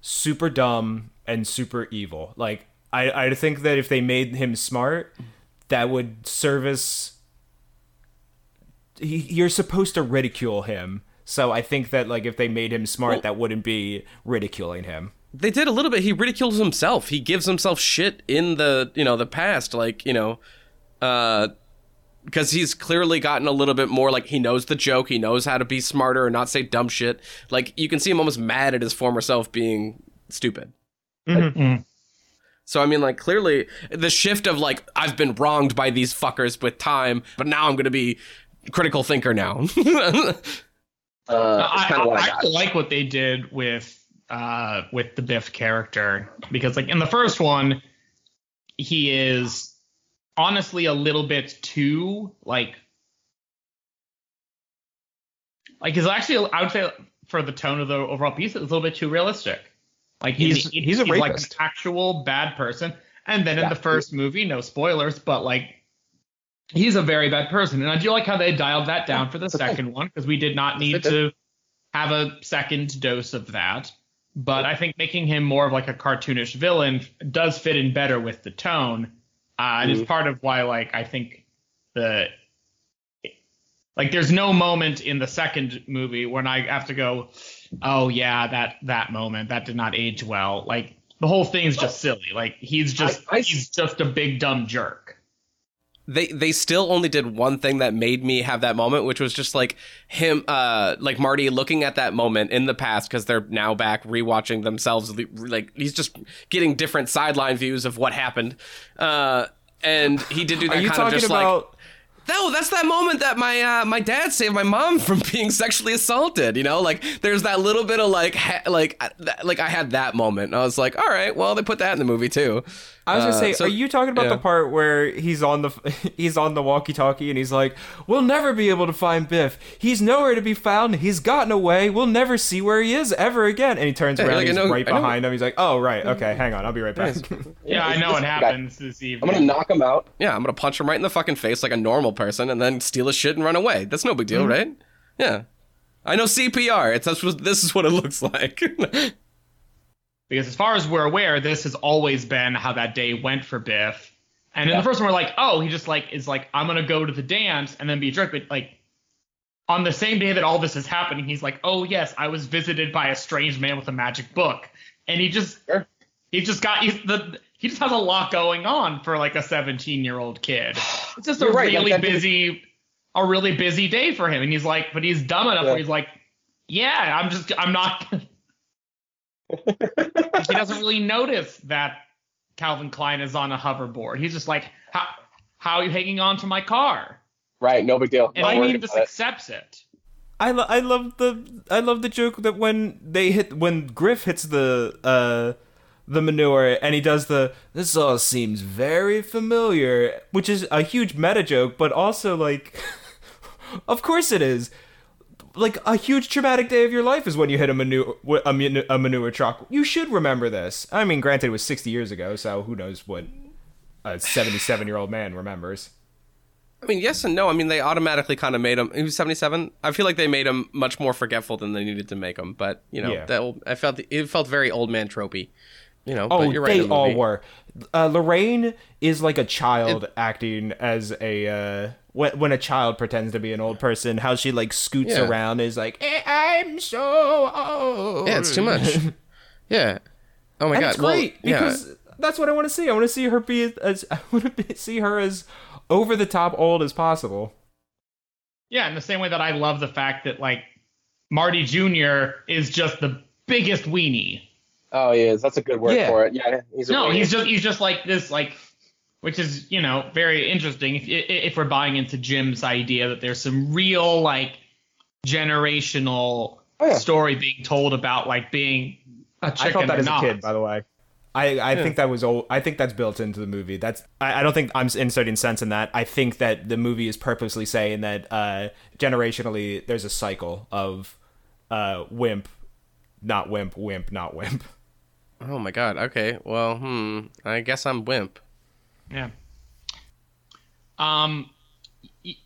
super dumb and super evil. Like I, I think that if they made him smart, that would service. He, you're supposed to ridicule him, so I think that like if they made him smart, Well- that wouldn't be ridiculing him. They did a little bit. He ridicules himself. He gives himself shit in the you know the past. Like you know, uh, because he's clearly gotten a little bit more like he knows the joke. He knows how to be smarter and not say dumb shit. Like you can see him almost mad at his former self being stupid. So I mean, like clearly the shift of like I've been wronged by these fuckers with time, but now I'm gonna be critical thinker now. [LAUGHS] Uh, I, it's of what I, I got. like what they did with uh with the Biff character because like in the first one, he is honestly a little bit too like like he's actually I would say for the tone of the overall piece, it's a little bit too realistic. Like He's- he's a like an actual bad person. And then in the first movie, no spoilers, but like he's a very bad person. And I do like how they dialed that down for the second one because we did not need to have a second dose of that. But I think making him more of like a cartoonish villain does fit in better with the tone. Uh, and it's part of why like I think the like there's no moment in the second movie when I have to go, oh yeah, that that moment that did not age well. Like the whole thing's just silly. Like he's just I- I- he's just a big dumb jerk. they they still only did one thing that made me have that moment which was just like him uh like marty looking at that moment in the past because they're now back rewatching themselves like he's just getting different sideline views of what happened uh and he did do that Are you kind of talking just like about? No, that's that moment that my uh, my dad saved my mom [LAUGHS] from being sexually assaulted. You know, like there's that little bit of like ha- like uh, like I had that moment. And I was like, all right, well they put that in the movie too. I was gonna Uh, say, so- are you talking about yeah. the part where he's on the [LAUGHS] he's on the walkie-talkie and he's like, "We'll never be able to find Biff. He's nowhere to be found. He's gotten away. We'll never see where he is ever again." And he turns Yeah, around, like, I he's know- right behind him. He's like, "Oh, right, okay, hang on, I'll be right back." [LAUGHS] Yeah, I know what happens this I'm gonna knock him out. Yeah, I'm gonna punch him right in the fucking face like a normal person, and then steal his shit and run away. That's no big deal, Mm-hmm. right? Yeah, I know CPR. It's that's what this is what it looks like. [LAUGHS] because as far as we're aware, this has always been how that day went for Biff. And in the first one, we're like, oh, he just like is like, I'm gonna go to the dance and then be a jerk. But like on the same day that all this is happening, he's like, oh yes, I was visited by a strange man with a magic book, and he just Sure. he just got he's the he just has a lot going on for like a 17 year old kid. It's just a You're right, really that- busy, a really busy day for him, and he's like, but he's dumb enough Yeah. where he's like, yeah, I'm just I'm not. He doesn't really notice that Calvin Klein is on a hoverboard. He's just like, how how are you hanging on to my car? Right, no big deal. And Not I mean, just about it. accepts it. I, lo- I love the I love the joke that when they hit when Griff hits the uh the manure and he does the this all seems very familiar, which is a huge meta joke, but also like [LAUGHS] of course it is. Like a huge traumatic day of your life is when you hit a manure a, manu- a manure truck. You should remember this. I mean, granted, it was sixty years ago, so who knows what a 77 year old man remembers. I mean, yes and no. I mean, they automatically kind of made him. He was seventy seven. I feel like they made him much more forgetful than they needed to make him. But you know, Yeah. that I felt it felt very old man tropey. You know, Oh, but you're right. they the all were. Uh, Lorraine is like a child acting as a uh, when when a child pretends to be an old person. How she like scoots Yeah. around is like "Eh, I'm so old. Yeah, it's too much. [LAUGHS] yeah. Oh my and god. it's great well, yeah. that's what I want to see. I want to see her be as [LAUGHS] I want to see her as over the top old as possible. Yeah, in the same way that I love the fact that like Marty Jr. is just the biggest weenie. Oh, he is. That's a good word Yeah. for it. Yeah, he's a No, he's just he's just like this like which is, you know, very interesting if if we're buying into Jim's idea that there's some real like generational Oh, yeah. story being told about like being a chicken I felt that or as not. a kid, by the way. I, I think that was old. I think that's built into the movie. That's I, I don't think I'm inserting sense in that. I think that the movie is purposely saying that uh, generationally there's a cycle of uh, wimp, not wimp, wimp, not wimp. [LAUGHS] Oh my god. Okay. Well, hmm. I guess I'm wimp. Yeah. Um, y-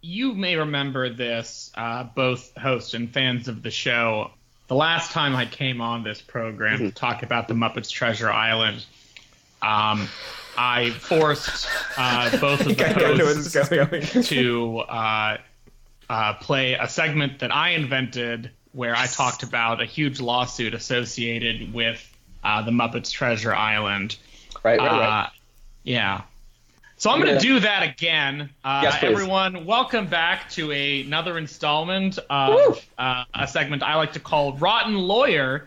you may remember this, uh, both hosts and fans of the show. The last time I came on this program to talk about the Muppets Treasure Island, um, I forced uh, both of the [LAUGHS] I hosts this is going. to uh, uh, play a segment that I invented where I talked about a huge lawsuit associated with uh, the Muppets Treasure Island. right, right, right. Uh, yeah. So I'm going Yeah. to do that again. Uh, Yes, please. everyone, welcome back to another installment of uh, a segment I like to call Rotten Lawyer,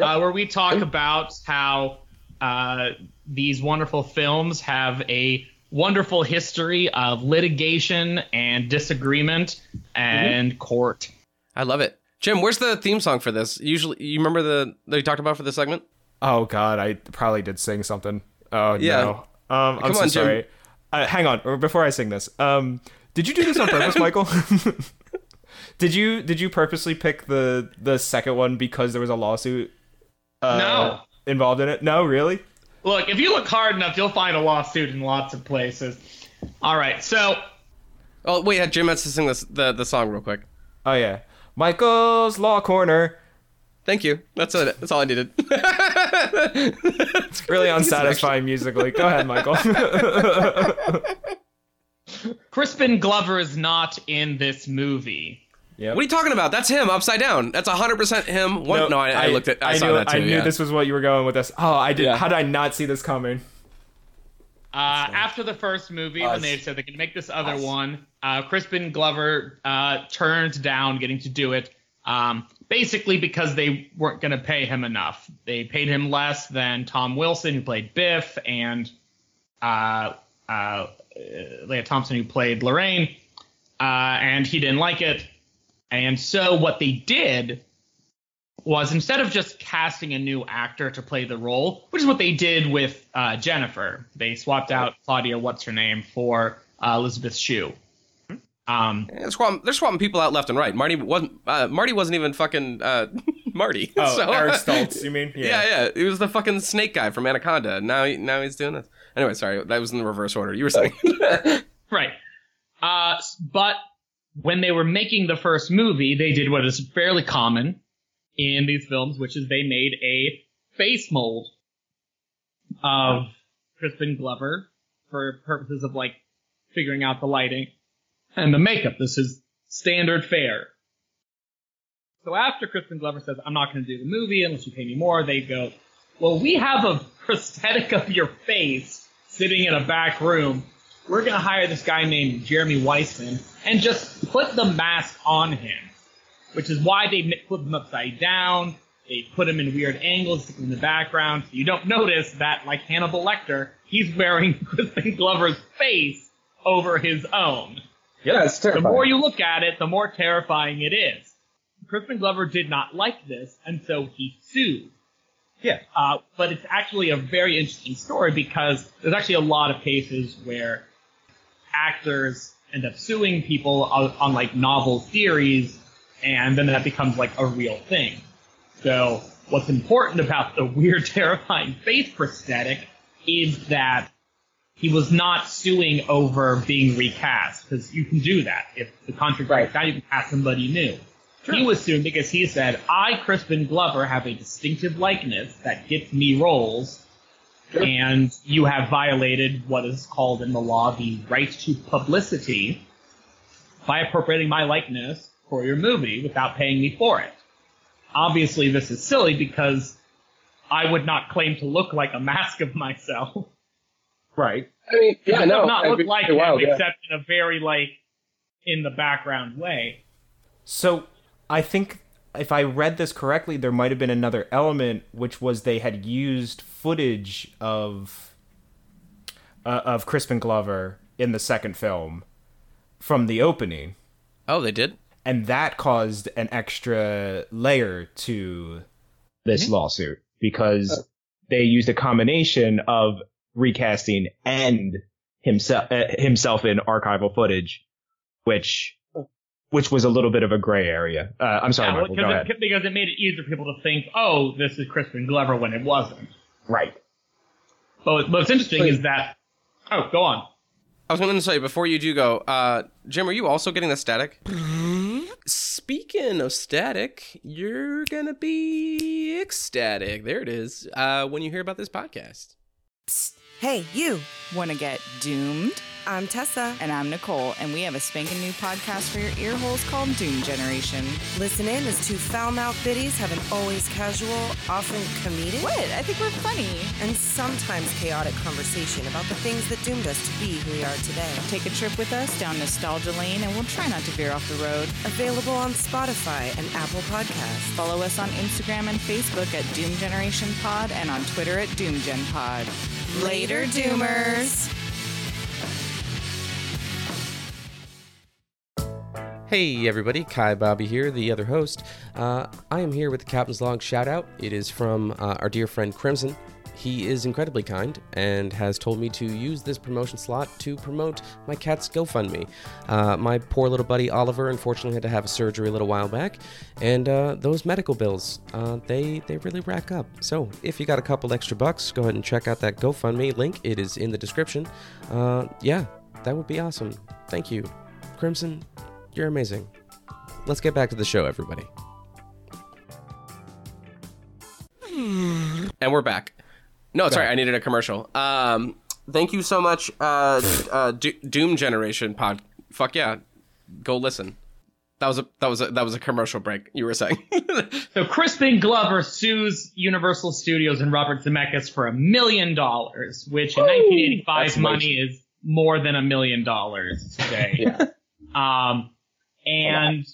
uh, where we talk about how uh, these wonderful films have a wonderful history of litigation and disagreement and court. I love it. Jim, where's the theme song for this? Usually, you remember the that you talked about for this segment? Oh God, I probably did sing something. Oh Yeah. no. Um, I'm Come so on, Jim. sorry. Uh, hang on, or before I sing this, um, did you do this on purpose, [LAUGHS] Michael? [LAUGHS] did you did you purposely pick the the second one because there was a lawsuit uh, No. involved in it? No, really? Look, if you look hard enough, you'll find a lawsuit in lots of places. All right, so Oh wait, yeah, Jim has to sing this the the song real quick. Oh yeah, Michael's Law Corner. Thank you. That's it. That's all I needed. it's Really [LAUGHS] unsatisfying musically. Go ahead, Michael. [LAUGHS] Crispin Glover is not in this movie. Yeah. What are you talking about? That's him upside down. That's hundred percent him. One, no, I, I, looked at. I, saw knew, that too. I knew yeah. this was what you were going with this. Oh, I did. Yeah. How did I not see this coming? Uh, after the first movie, when they said they can make this other one, uh, Crispin Glover uh, turned down getting to do it, um, basically because they weren't going to pay him enough. They paid him less than Tom Wilson, who played Biff, and uh, uh, Lea Thompson, who played Lorraine, uh, and he didn't like it. And so what they did was instead of just casting a new actor to play the role, which is what they did with uh, Jennifer, they swapped out Claudia, what's her name, for Elizabeth Shue. Um, They're swapping, they're swapping people out left and right. Marty wasn't. Uh, Marty wasn't even fucking uh, [LAUGHS] Marty. Oh, So- Eric [LAUGHS] Stoltz. You mean? Yeah. yeah, He was the fucking snake guy from Anaconda. Now, he, now he's doing this. Anyway, sorry, that was in the reverse order. You were saying. [LAUGHS] right. Uh, but when they were making the first movie, they did what is fairly common in these films, which is they made a face mold of Crispin Glover for purposes of like figuring out the lighting and the makeup. This is standard fare. So after Crispin Glover says, I'm not going to do the movie unless you pay me more, they go, well, we have a prosthetic of your face sitting in a back room. We're going to hire this guy named Jeremy Weissman and just put the mask on him, which is why they put him upside down. They put him in weird angles, in the background, so you don't notice that, like Hannibal Lecter, he's wearing [LAUGHS] Crispin Glover's face over his own. Yeah, it's The more you look at it, the more terrifying it is. Crispin Glover did not like this, and so he sued. Yeah. Uh, but it's actually a very interesting story because there's actually a lot of cases where actors end up suing people on, on like novel theories, and then that becomes like a real thing. So what's important about the [LAUGHS] weird, terrifying face prosthetic is that he was not suing over being recast because you can do that if the contract Right. breaks down. You can cast somebody new. He was suing because he said, "I, Crispin Glover, have a distinctive likeness that gets me roles." And you have violated what is called in the law the right to publicity by appropriating my likeness for your movie without paying me for it. Obviously, this is silly because I would not claim to look like a mask of myself. Right. I mean, yeah, It no, does not look like pretty him, wild, yeah. except in a very like in the background way. So I think if I read this correctly, there might have been another element, which was they had used footage of uh, of Crispin Glover in the second film from the opening, Oh, they did. and that caused an extra layer to This lawsuit because they used a combination of recasting and himself uh, himself in archival footage, which which was a little bit of a gray area. Uh, I'm sorry, Yeah, Michael. Go because, ahead. it, because it made it easier for people to think, oh, this is Crispin Glover when it wasn't. Right. But what's interesting is that. Oh, go on. I was going to say before you do go, uh, Jim, are you also getting the static? Speaking of static, you're gonna be ecstatic. There it is. Uh, when you hear about this podcast. Hey, you. Want to get doomed? I'm Tessa. And I'm Nicole, and we have a spanking new podcast for your ear holes called Doom Generation. Listen in as two foul-mouthed biddies have an always casual, often comedic, What? I think we're funny. and sometimes chaotic conversation about the things that doomed us to be who we are today. Take a trip with us down nostalgia lane, and we'll try not to veer off the road. Available on Spotify and Apple Podcasts. Follow us on Instagram and Facebook at Doom Generation Pod, and on Twitter at Doom Gen Pod. Later, Doomers. Hey everybody, Kai Bobby here, the other host. Uh, I am here with the Captain's Log shout out. It is from uh, our dear friend Crimson. He is incredibly kind and has told me to use this promotion slot to promote my cat's GoFundMe. Uh, my poor little buddy Oliver unfortunately had to have a surgery a little while back, and uh, those medical bills, uh, they, they really rack up. So if you got a couple extra bucks, go ahead and check out that GoFundMe link. It is in the description. Uh, yeah, that would be awesome. Thank you. Crimson, you're amazing. Let's get back to the show, everybody. And we're back. No, sorry, I needed a commercial. Um, thank you so much, uh, uh, Do- Doom Generation Pod. Fuck yeah, go listen. That was a that was a that was a commercial break. You were saying. [LAUGHS] So Crispin Glover sues Universal Studios and Robert Zemeckis for a million dollars, which in 1985 That's money much. is more than a million dollars today. Yeah. Um, and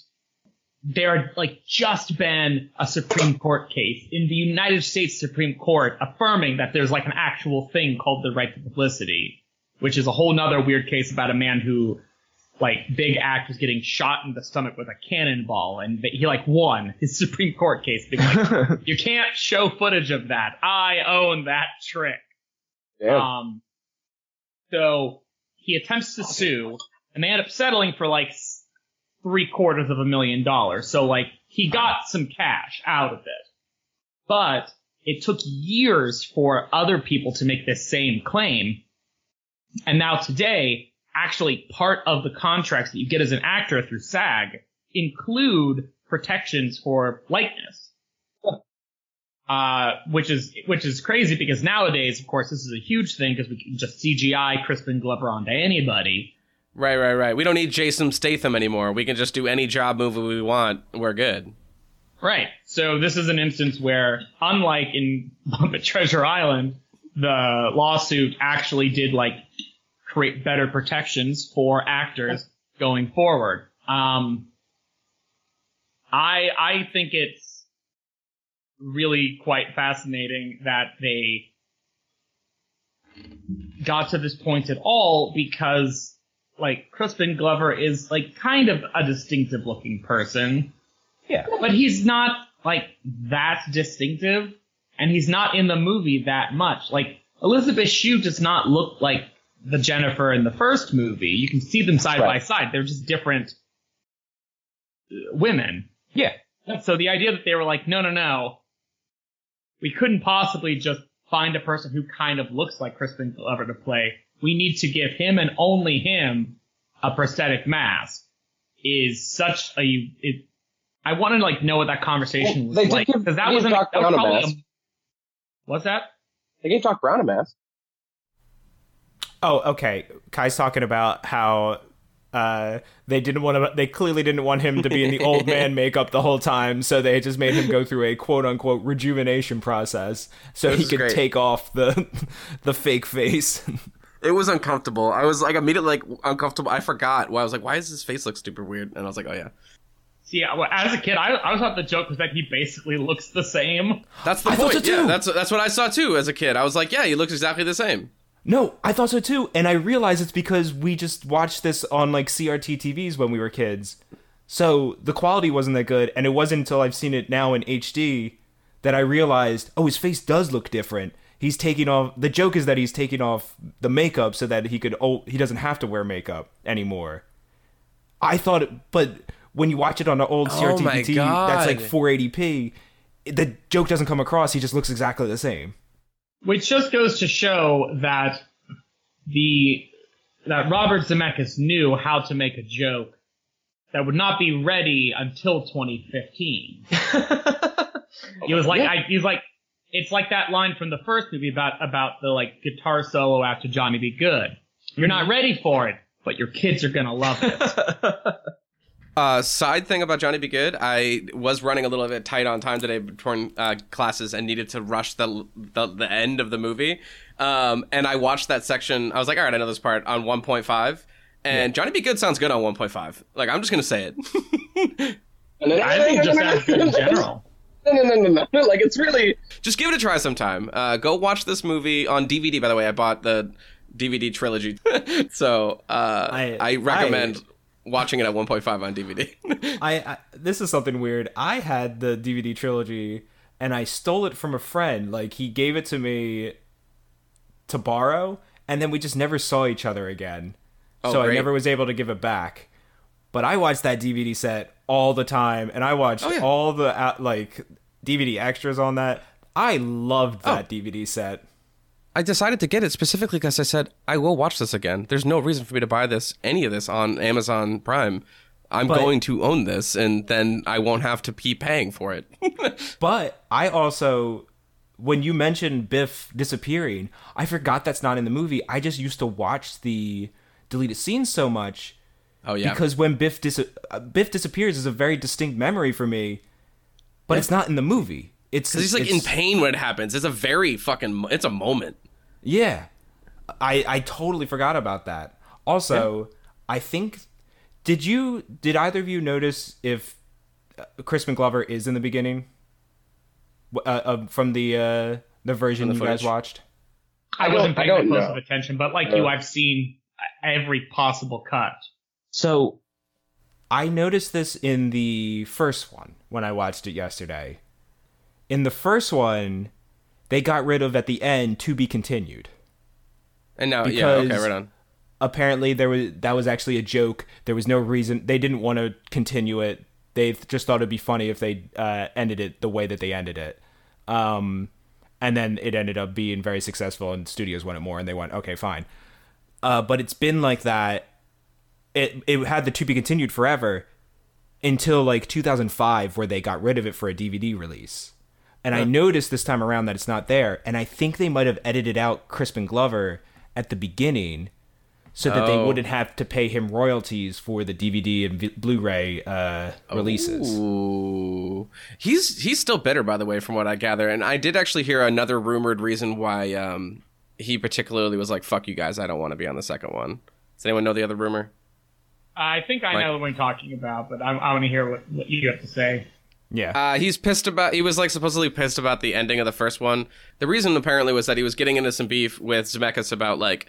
there had like just been a Supreme Court case in the United States Supreme Court affirming that there's like an actual thing called the right to publicity, which is a whole nother weird case about a man who like big act was getting shot in the stomach with a cannonball and he like won his [LAUGHS] Supreme Court case because like, [LAUGHS] you can't show footage of that. I own that trick. Damn. Um, so he attempts to sue, and they end up settling for like three quarters of a million dollars. So like he got some cash out of it, but it took years for other people to make this same claim. And now today, actually part of the contracts that you get as an actor through SAG include protections for likeness uh, which is which is crazy because nowadays, of course, this is a huge thing because we can just CGI Crispin Glover onto anybody. Right, right, right. We don't need Jason Statham anymore. We can just do any job movie we want. We're good. Right. So this is an instance where, unlike in [LAUGHS] Treasure Island, the lawsuit actually did like create better protections for actors going forward. Um, I I think it's really quite fascinating that they got to this point at all because like Crispin Glover is like kind of a distinctive looking person. Yeah. But he's not like that distinctive and he's not in the movie that much. Like Elizabeth Shue does not look like the Jennifer in the first movie. You can see them side by side. They're just different uh, women. Yeah. So the idea that they were like, no, no, no, we couldn't possibly just find a person who kind of looks like Crispin Glover to play we need to give him and only him a prosthetic mask is such a it, I want to like know what that conversation Well, was like because that was, an, gave Doc that was Brown a mask. a, what's that? They gave Doc Brown a mask. Oh, okay. Kai's talking about how uh, they didn't want to. They clearly didn't want him to be in the old man [LAUGHS] makeup the whole time, so they just made him go through a quote unquote rejuvenation process so This he could great. take off the [LAUGHS] the fake face. [LAUGHS] It was uncomfortable. I was like immediately like uncomfortable. I forgot. Why I was like, why does his face look super weird? And I was like, oh yeah, See, I- as a kid, I, I thought the joke was that he basically looks the same. that's the I thought point. so Yeah, that's that's what I saw too as a kid. I was like, yeah, he looks exactly the same. no, I thought so too, and I realized it's because we just watched this on like CRT TVs when we were kids, so the quality wasn't that good, and it wasn't until I've seen it now in HD that I realized, oh, his face does look different. He's taking off. The joke is that he's taking off the makeup so that he could. Oh, he doesn't have to wear makeup anymore. I thought, it, but when you watch it on the old Oh CRT my TV, that's like 480p. The joke doesn't come across. He just looks exactly the same. Which just goes to show that the that Robert Zemeckis knew how to make a joke that would not be ready until 2015. [LAUGHS] he was like, I, he was like, it's like that line from the first movie about about the like guitar solo after Johnny B. Goode. You're not ready for it, but your kids are gonna love it. [LAUGHS] Uh, side thing about Johnny B. Goode, I was running a little bit tight on time today between uh, classes and needed to rush the, the the end of the movie. Um, and I watched that section. I was like, all right, I know this part on 1.5. And Johnny B. Goode sounds good on 1.5. Like, I'm just gonna say it. [LAUGHS] I think just as good in general. No, no, no, no, no. [LAUGHS] Like it's really just give it a try sometime. Uh, go watch this movie on DVD. By the way, I bought the DVD trilogy, [LAUGHS] so uh, I, I- recommend watching it at 1.5 on DVD. [LAUGHS] I, I this is something weird. I had the DVD trilogy and I stole it from a friend. Like he gave it to me to borrow, and then we just never saw each other again. Oh, so I never was able to give it back. But I watched that DVD set all the time, and I watched Oh, yeah. all the uh, like DVD extras on that. I loved Oh. that DVD set. I decided to get it specifically because I said I will watch this again. There's no reason for me to buy this, any of this, on Amazon Prime. I'm But- going to own this, and then I won't have to be paying for it. [LAUGHS] But I also, when you mentioned Biff disappearing, I forgot that's not in the movie. I just used to watch the deleted scenes so much oh yeah, because when Biff dis- uh, Biff disappears is a very distinct memory for me, but it's not in the movie. It's because he's like in pain when it happens. It's a very fucking. It's a moment. Yeah, I I totally forgot about that. Also, I think did you did either of you notice if uh, Crispin Glover is in the beginning uh, uh, from the uh, the version the you guys watched? I, I wasn't paying don't that close know. of attention, but like you, Uh. I've seen every possible cut. So I noticed this in the first one when I watched it yesterday. In the first one, they got rid of at the end to be continued. And now, yeah, okay, right on. apparently there was that was actually a joke. There was no reason they didn't want to continue it. They just thought it'd be funny if they uh, ended it the way that they ended it. Um, and then it ended up being very successful, and studios wanted more, and they went, okay, fine. Uh, but it's been like that. It it had the to be continued forever until like 2005, where they got rid of it for a DVD release. And I noticed this time around that it's not there, and I think they might have edited out Crispin Glover at the beginning so that they Oh. wouldn't have to pay him royalties for the DVD and v- Blu-ray uh, releases. Ooh, he's he's still bitter, by the way, from what I gather. And I did actually hear another rumored reason why um, he particularly was like, "Fuck you guys, I don't want to be on the second one." Does anyone know the other rumor? I think I Like- know what we're talking about, but I, I want to hear what, what you have to say. Yeah, Uh, he's pissed about. He was like supposedly pissed about the ending of the first one. The reason apparently was that he was getting into some beef with Zemeckis about like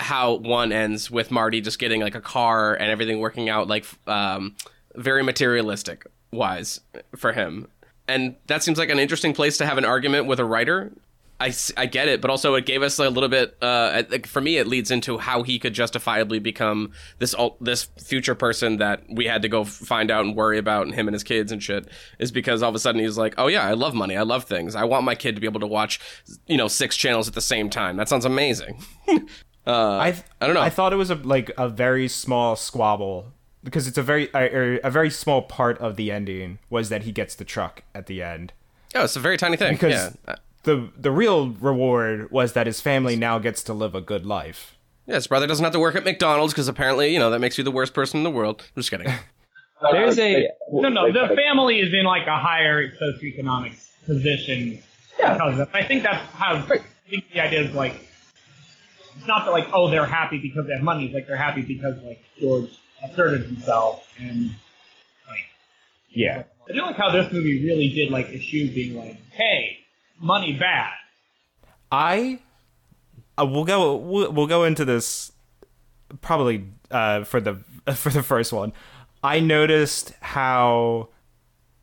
how one ends with Marty just getting like a car and everything working out like um, very materialistic wise for him. And that seems like an interesting place to have an argument with a writer. I, I get it, but also it gave us a little bit. Uh, like, for me, it leads into how he could justifiably become this this future person that we had to go find out and worry about, and him and his kids and shit. Is because all of a sudden he's like, oh yeah, I love money, I love things, I want my kid to be able to watch, you know, six channels at the same time. That sounds amazing. [LAUGHS] Uh, I th- I don't know. I thought it was a like a very small squabble because it's a very a, a very small part of the ending was that he gets the truck at the end. oh, it's a very tiny thing. Because yeah. The the real reward was that his family now gets to live a good life. yeah, his brother doesn't have to work at McDonald's because apparently, you know, that makes you the worst person in the world. I'm just kidding. [LAUGHS] There's a No, no, the family is in like a higher socioeconomic position. Yeah. Because of, I think that's how. I think the idea is like, it's not that like, oh, they're happy because they have money. It's like they're happy because like George asserted himself and like. yeah. I do like how this movie really did like issue being like, hey, money bad. I uh, we'll go we'll, we'll go into this probably uh, for the [LAUGHS] for the first one. I noticed how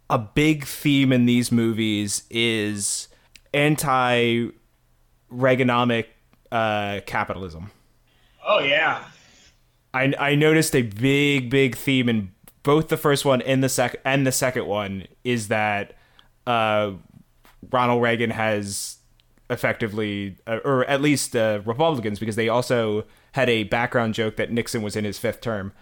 a big theme in these movies is anti Reaganomic uh, capitalism. Oh yeah. I I noticed a big big theme in both the first one and the sec and the second one is that uh, Ronald Reagan has effectively, uh, or at least uh, Republicans, because they also had a background joke that Nixon was in his fifth term,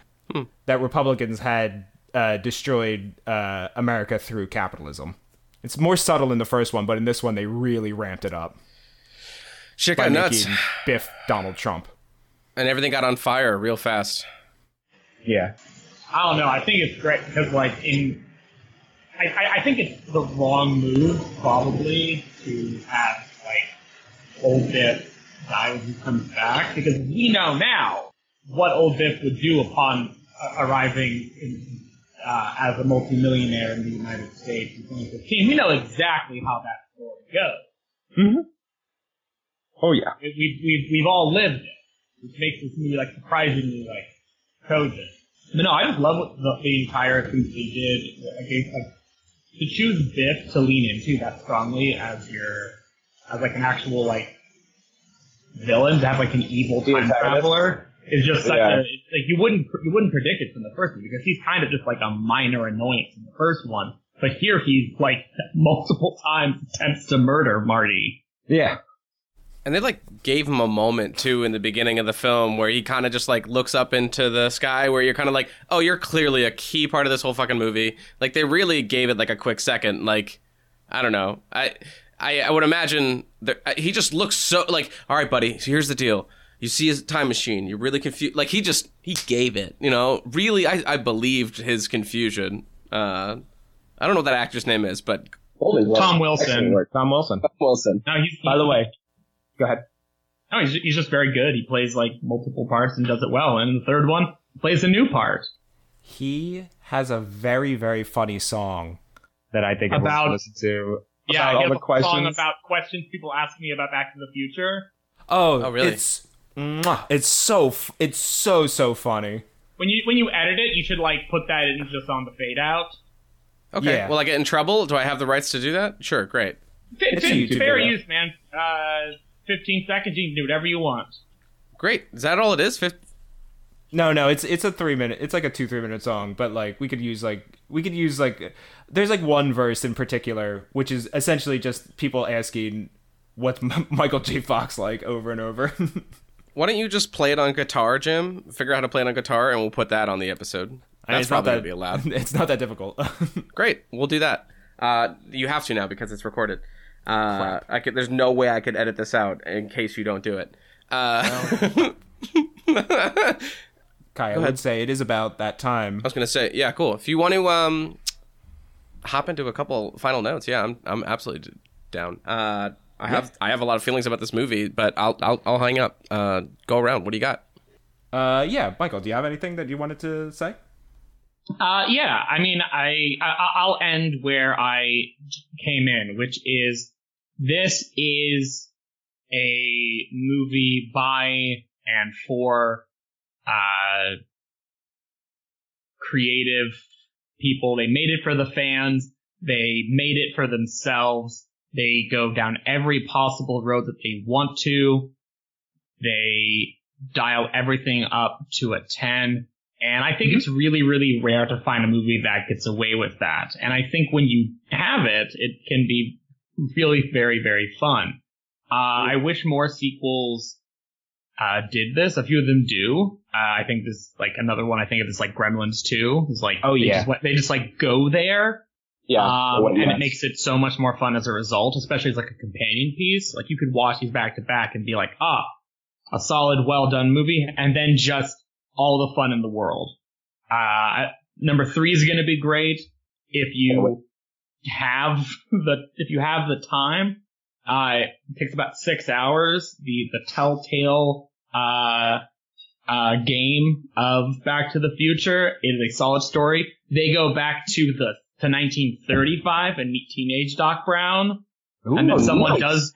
that Republicans had uh, destroyed uh, America through capitalism. It's more subtle in the first one, but in this one they really ramped it up Shit by got nuts, making Biff Donald Trump. and everything got on fire real fast. Yeah. I don't know. I think it's great because, like, in I, I, I think it's the wrong move probably to have like old Biff die when he comes back because we know now what old Biff would do upon uh, arriving in, uh, as a multimillionaire in the United States in 2015. We know exactly how that story goes. Oh yeah. We- We've, we've, we've all lived it, which makes this movie like surprisingly like cogent. But no, I just love what the, the entire thing they did. Guess like to choose Biff to lean into that strongly as your as like an actual like villain to have like an evil time traveler is just such Yeah. a like you wouldn't you wouldn't predict it from the first one because he's kind of just like a minor annoyance in the first one, but here he's like [LAUGHS] multiple times attempts to murder Marty. Yeah. And they like gave him a moment too in the beginning of the film where he kind of just like looks up into the sky where you're kind of like, "Oh, you're clearly a key part of this whole fucking movie." Like they really gave it like a quick second. Like I don't know. I I, I would imagine that he just looks so like, "All right, buddy, so here's the deal. You see his time machine. You're really confused. Like he just he gave it. You know, really, I I believed his confusion. Uh, I don't know what that actor's name is, but Holy work. Tom Wilson. Excellent work. Tom Wilson. Tom Wilson. No, he's, By the way, go ahead. No, he's, he's just very good. He plays like multiple parts and does it well. And the third one, plays a new part. He has a very very funny song. That I think About- about listen to. Yeah, About I all have the a song questions. about questions people ask me about Back to the Future. Oh, Oh, really? It's it's so it's so so funny. When you when you edit it, you should like put that in just on the fade out. okay. Yeah. Will I get in trouble? Do I have the rights to do that? Sure, great. F- It's a f- fair video. use, man. Uh, 15 seconds, you can do whatever you want. Great. Is that all it is? Fif- No, no, it's it's a three minute. It's like a two three minute song, but like we could use like we could use like there's like one verse in particular which is essentially just people asking what's M- [LAUGHS] Michael J. Fox like over and over. [LAUGHS] Why don't you just play it on guitar, Jim? Figure out how to play it on guitar, and we'll put that on the episode. That's It's not probably that- gonna be allowed. [LAUGHS] It's not that difficult. Great, we'll do that. Uh, you have to now because it's recorded. Uh, I could, there's no way I could edit this out in case you don't do it. Uh, [LAUGHS] Kai, I would say it is about that time. I was gonna say, yeah, cool. If you want to um, hop into a couple final notes, yeah, I'm I'm absolutely down. Uh, I have I have a lot of feelings about this movie, but I'll I'll, I'll hang up. Uh, go around. What do you got? Uh, yeah, Michael, do you have anything that you wanted to say? Uh, yeah, I mean, I, I I'll end where I came in, which is this is a movie by and for uh creative people. They made it for the fans. They made it for themselves. They go down every possible road that they want to. They dial everything up to a 10. And I think it's really, really rare to find a movie that gets away with that. And I think when you have it, it can be really very, very fun. Uh, I wish more sequels, uh, did this. A few of them do. Uh, I think this like another one. I think of is like Gremlins 2. Is like Oh, they yeah. just, went- they just like go there Yeah. um, and it makes it so much more fun as a result, especially as like a companion piece. Like you could watch these back to back and be like, ah, a solid, well done movie, and then just all the fun in the world. Uh, number three is going to be great if you have the if you have the time. Uh, it takes about six hours. The the Telltale uh, uh, game of Back to the Future is a solid story. They go back to the to 1935 and meet teenage Doc Brown, and then someone nice. does.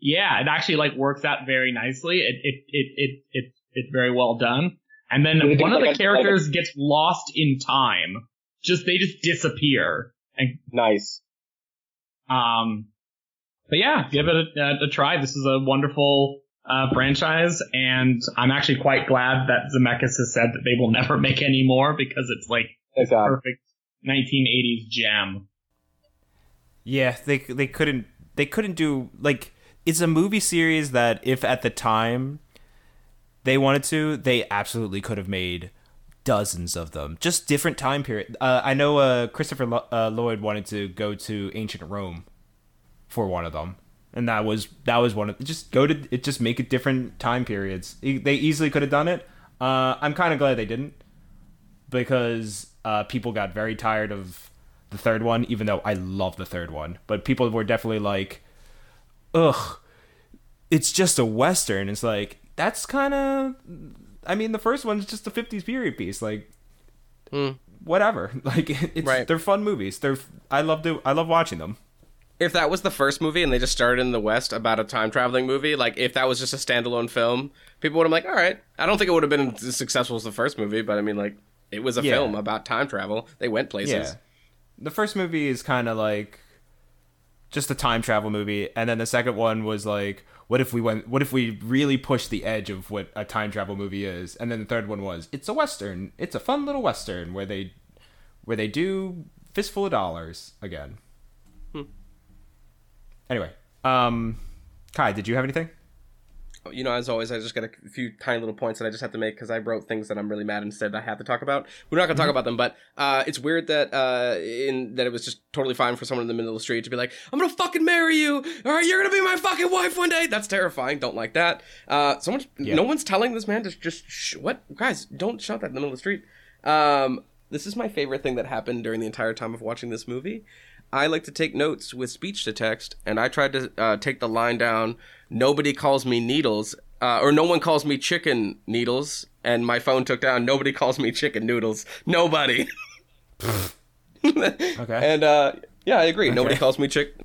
Yeah, it actually like works out very nicely. It it it it, it it's very well done. And then Do they think one of the characters gets lost in time. Just they just disappear. And Nice. um, but yeah, give it a, a, a try. This is a wonderful uh, franchise, and I'm actually quite glad that Zemeckis has said that they will [LAUGHS] never make any more because it's like Thank God. perfect 1980s gem. Yeah, they they couldn't they couldn't do like it's a movie series that if at the time they wanted to, they absolutely could have made dozens of them. Just different time period. Uh, I know uh, Christopher uh, Lloyd wanted to go to ancient Rome for one of them, and that was that was one of just go to it. Just make it different time periods. They easily could have done it. Uh, I'm kind of glad they didn't because uh, people got very tired of the third one, even though I love the third one. But people were definitely like, ugh, it's just a Western. It's like, that's kind of. I mean, the first one's just a 50s period piece. Like, hmm. whatever. [LAUGHS] Like, it's, Right. they're fun movies. They're. I love to. I love watching them. if that was the first movie and they just started in the West about a time traveling movie, like if that was just a standalone film, people would have been like, all right. I don't think it would have been as successful as the first movie, but I mean, like, it was a Yeah. film about time travel. They went places. Yeah. The first movie is kind of like just a time travel movie, and then the second one was like, what if we went? What if we really pushed the edge of what a time travel movie is? And then the third one was, it's a western. It's a fun little western where they where they do fistful of dollars again. Anyway, um, Kai, did you have anything? You know, as always, I just got a few tiny little points that I just have to make because I wrote things that I'm really mad instead I have to talk about. We're not going to talk about them, but uh, it's weird that uh, in that it was just totally fine for someone in the middle of the street to be like, "I'm gonna fucking marry you. All right, you're gonna be my fucking wife one day." That's terrifying. Don't like that. Uh, someone, no one's telling this man to just sh- what guys don't shout that in the middle of the street. Um, this is my favorite thing that happened during the entire time of watching this movie. I like to take notes with speech to text, and I tried to uh, take the line down. Nobody calls me needles, uh, or no one calls me chicken needles, and my phone took down. Nobody calls me chicken noodles. Nobody. [LAUGHS] Okay. [LAUGHS] And uh, yeah, I agree. Nobody calls me chick. [LAUGHS]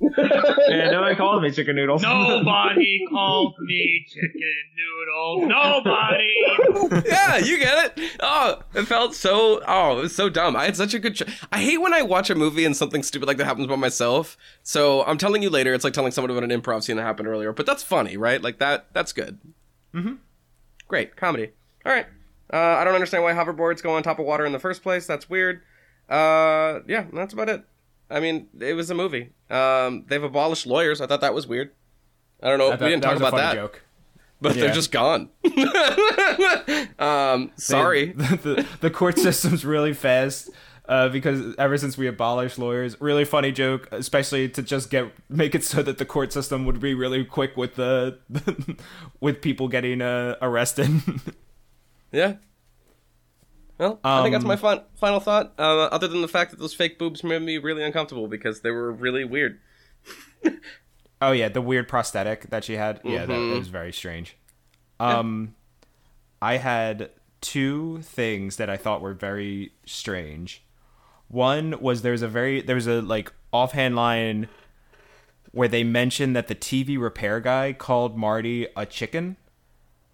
Yeah, nobody calls me chicken noodles. Nobody calls me chicken noodle. Nobody. [LAUGHS] yeah, you get it. Oh, it felt so. Oh, it was so dumb. I had such a good. Ch- I hate when I watch a movie and something stupid like that happens by myself. So I'm telling you later. It's like telling someone about an improv scene that happened earlier. But that's funny, right? Like that. That's good. Mm-hmm. Great comedy. All right. Uh, I don't understand why hoverboards go on top of water in the first place. That's weird. Uh, yeah, that's about it. I mean, it was a movie. Um, they've abolished lawyers. I thought that was weird. I don't know. I thought we didn't talk about that joke. but Yeah. they're just gone. [LAUGHS] um, sorry. [LAUGHS] the, the, the court system's really fast uh, because ever since we abolished lawyers, really funny joke, especially to just get make it so that the court system would be really quick with the [LAUGHS] with people getting uh, arrested. Yeah. Well, I think that's Um, my fin- final thought. Uh, other than the fact that those fake boobs made me really uncomfortable because they were really weird. [LAUGHS] oh yeah, the weird prosthetic that she had. Yeah, that, Mm-hmm. was very strange. Um, I had two things that I thought were very strange. One was there's a very there was a like offhand line where they mentioned that the TV repair guy called Marty a chicken.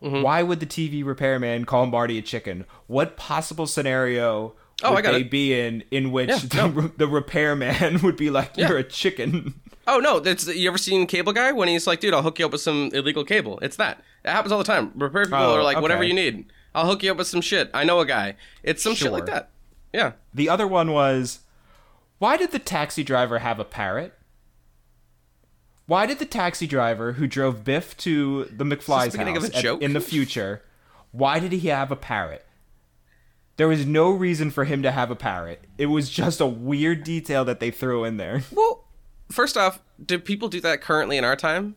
Mm-hmm. Why would the TV repairman call Marty a chicken? What possible scenario Oh, would I got they it. be in in which Yeah, the, re- the repairman [LAUGHS] would be like, "You're a chicken"? Oh no, that's you ever seen Cable Guy when he's like, dude, I'll hook you up with some illegal cable. It's that. It happens all the time. Repair people Oh, are like, whatever you need. I'll hook you up with some shit. I know a guy. It's some shit like that. Yeah. The other one was, why did the taxi driver have a parrot? Why did the taxi driver who drove Biff to the McFly's house at- in the future, why did he have a parrot? There was no reason for him to have a parrot. It was just a weird detail that they threw in there. [LAUGHS] Well, first off, do people do that currently in our time?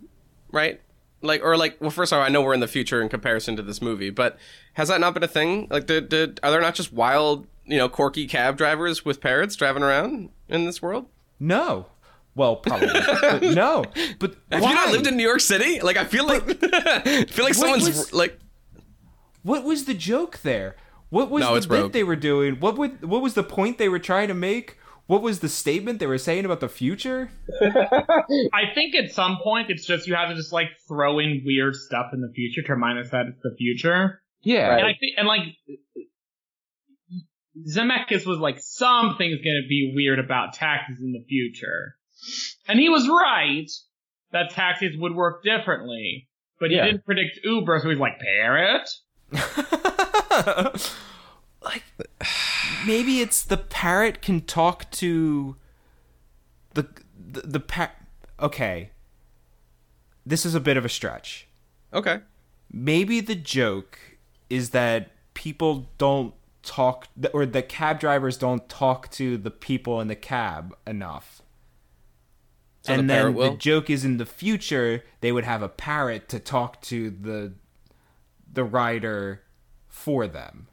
Right? Like, or like, well, first off, I know we're in the future in comparison to this movie, but has that not been a thing? Like, did, did are there not just wild, you know, quirky cab drivers with parrots driving around in this world? No. Well, probably. but [LAUGHS] no. But Have why? you not lived in New York City? Like, I feel like, [LAUGHS] I feel like someone's was- like, What was the joke there? What was No, the it's bit Rogue. they were doing? What would what was the point they were trying to make? What was the statement they were saying about the future? I think at some point it's just you have to just like throw in weird stuff in the future to remind us that it's the future. Yeah. And I think and like Zemeckis was like something's gonna be weird about taxes in the future. And he was right that taxis would work differently. But he Yeah. didn't predict Uber, so he's like, parrot? [LAUGHS] like maybe it's the parrot can talk to the the, the par- okay. This is a bit of a stretch. okay, Maybe the joke is that people don't talk or the cab drivers don't talk to the people in the cab enough. So and parrot then will? the joke is in the future they would have a parrot to talk to the the rider for them.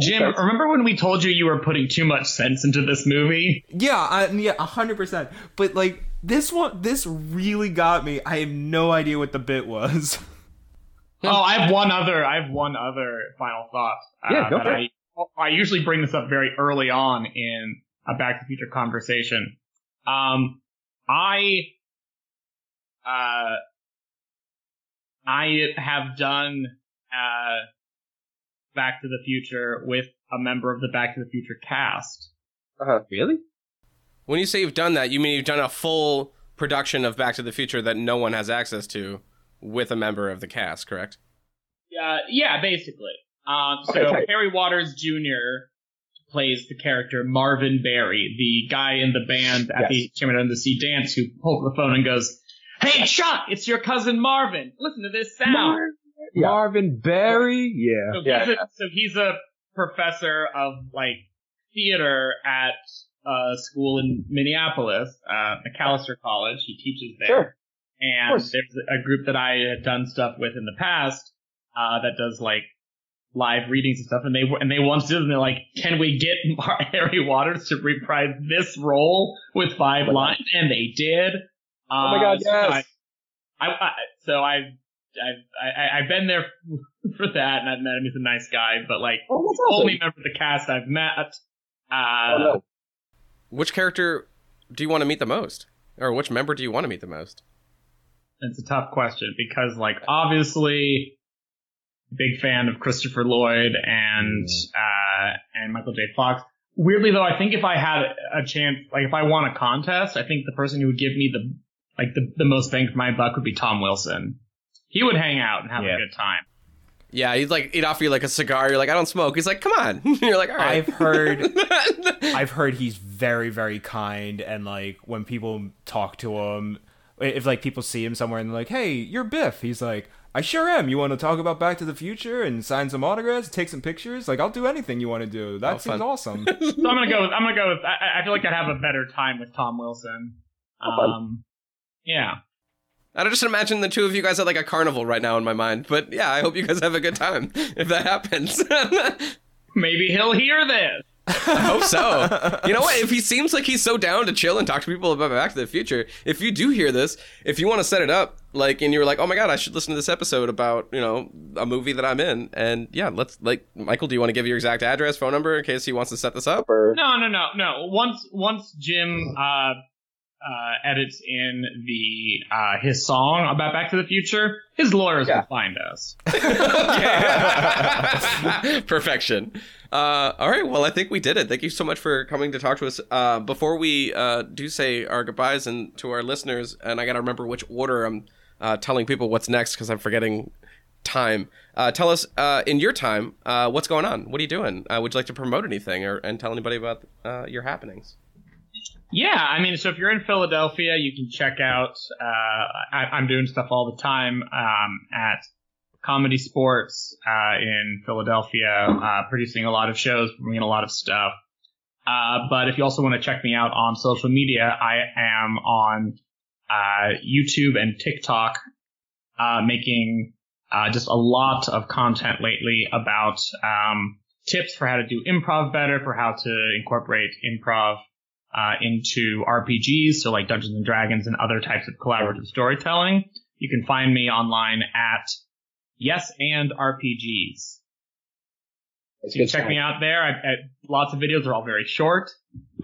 Jim, remember when we told you you were putting too much sense into this movie? Yeah, I, yeah, a hundred percent. But like this one, this really got me. I have no idea what the bit was. [LAUGHS] Oh, I have one other. I have one other final thought. Uh, Yeah, go that for I, I usually bring this up very early on in a Back to the Future conversation. Um, I, uh, I have done uh, Back to the Future with a member of the Back to the Future cast. Uh-huh. Really? when you say you've done that, you mean you've done a full production of Back to the Future that no one has access to with a member of the cast, correct? Uh, yeah, basically. Um, so Okay. Harry Waters Jr. plays the character Marvin Berry, the guy in the band at Yes. the Chairman of the Sea dance who pulls the phone and goes, "Hey Chuck, it's your cousin Marvin. Listen to this sound." Yeah. Marvin Berry? Yeah. So, Yeah. he's a, so he's a professor of like theater at a school in Minneapolis, uh, Macalester College. He teaches there. Sure. And there's a group that I had done stuff with in the past uh, that does like live readings and stuff. And they and they once did, and they're like, "Can we get [LAUGHS] Harry Waters to reprise this role with five Oh my God. lines?" And they did. Oh my God, so yes. I, I, I so I've I've I, I've been there [LAUGHS] for that, and I've met him. He's a nice guy, but like Oh, that's awesome. only member of the cast I've met. Uh, Oh, no. Which character do you want to meet the most? Or which member do you want to meet the most? It's a tough question because, like, obviously, big fan of Christopher Lloyd and uh, and Michael J. Fox. Weirdly, though, I think if I had a chance, like, if I won a contest, I think the person who would give me the like the, the most bang for my buck would be Tom Wilson. He would hang out and have Yeah. a good time. Yeah, he'd like he'd offer you like a cigar. You're like, I don't smoke. He's like, come on. [LAUGHS] You're like, all right. I've heard [LAUGHS] I've heard he's very very kind and like when people talk to him if like people see him somewhere and they're like, "Hey, you're Biff." He's like, "I sure am. You want to talk about Back to the Future and sign some autographs, take some pictures? Like I'll do anything you want to do. That Oh, seems fun. awesome." [LAUGHS] So I'm gonna go. With, I'm gonna go with. I, I feel like I'd have a better time with Tom Wilson. Oh, fun. Um, yeah. I just imagine the two of you guys at like a carnival right now in my mind. But yeah, I hope you guys have a good time if that happens. [LAUGHS] Maybe he'll hear this. I hope so. You know what? If he seems like he's so down to chill and talk to people about Back to the Future, if you do hear this, if you want to set it up, like, and you're like, oh my god, I should listen to this episode about you know a movie that I'm in, and yeah, let's like, Michael, do you want to give your exact address, phone number in case he wants to set this up? Or- No, no, no, no. Once once Jim uh, uh, edits in the uh, his song about Back to the Future, his lawyers Yeah. will find us. [LAUGHS] Okay. [LAUGHS] Perfection. Uh, all right. Well, I think we did it. Thank you so much for coming to talk to us. Uh, before we uh, do say our goodbyes and to our listeners, and I got to remember which order I'm uh, telling people what's next because I'm forgetting time. Uh, tell us uh, in your time uh, what's going on. What are you doing? Uh, would you like to promote anything or and tell anybody about uh, your happenings? Yeah, I mean, so if you're in Philadelphia, you can check out. Uh, I, I'm doing stuff all the time um, at ComedySportz uh, in Philadelphia, uh, producing a lot of shows, bringing a lot of stuff. Uh, but if you also want to check me out on social media, I am on uh, YouTube and TikTok, uh, making uh, just a lot of content lately about um, tips for how to do improv better, for how to incorporate improv uh, into RPGs, so like Dungeons and Dragons and other types of collaborative storytelling. You can find me online at Yes and RPGs. It's You can check stuff. me out there. I, I, lots of videos are all very short,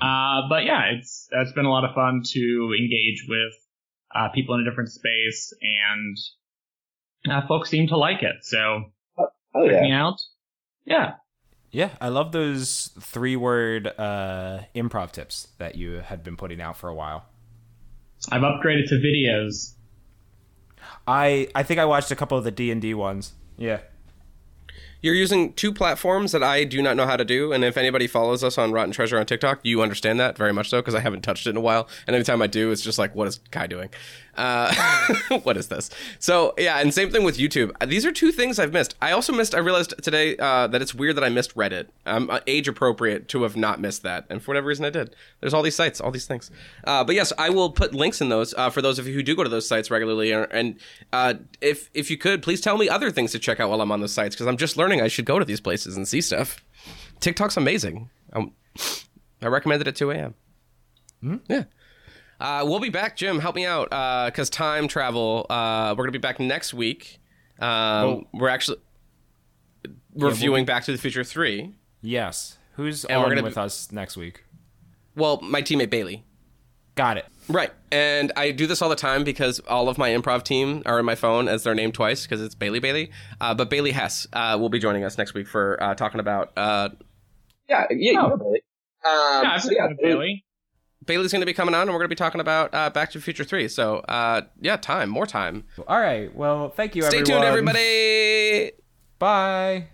uh, but yeah, it's it's been a lot of fun to engage with uh, people in a different space, and uh, folks seem to like it. So Oh check yeah. me out. Yeah, Yeah, I love those three word uh, improv tips that you had been putting out for a while. I've upgraded to videos. I I think I watched a couple of the D and D ones. Yeah. You're using two platforms that I do not know how to do, and if anybody follows us on Rotten Treasure on TikTok, you understand that very much so because I haven't touched it in a while. And anytime I do, it's just like, what is Kai doing? Uh, [LAUGHS] what is this? So yeah, and same thing with YouTube. These are two things I've missed. I also missed. I realized today uh, that it's weird that I missed Reddit. I'm uh, age appropriate to have not missed that, and for whatever reason I did. There's all these sites, all these things. Uh, but yes, I will put links in those uh, for those of you who do go to those sites regularly. And, uh, if if you could, please tell me other things to check out while I'm on those sites because I'm just learning. I should go to these places and see stuff. TikTok's amazing. Um, I recommend it at 2 a.m. Yeah. Uh, we'll be back, Jim. Help me out because time travel. Uh, we're gonna be back next week. Um, We're actually reviewing Back to the Future Three. Yes. Who's And on with be- us next week? Well, my teammate Bailey. Got it. Right. And I do this all the time because all of my improv team are in my phone as their name twice because it's Bailey Bailey. Uh, but Bailey Hess uh, will be joining us next week for uh, talking about. Uh, Yeah, yeah, you know Billy. Um, Yeah, so yeah, Bailey. Bailey's going to be coming on and we're going to be talking about uh, Back to the Future 3. So, uh, yeah, time, more time. All right. Well, thank you, Stay everyone. tuned, everybody. Bye.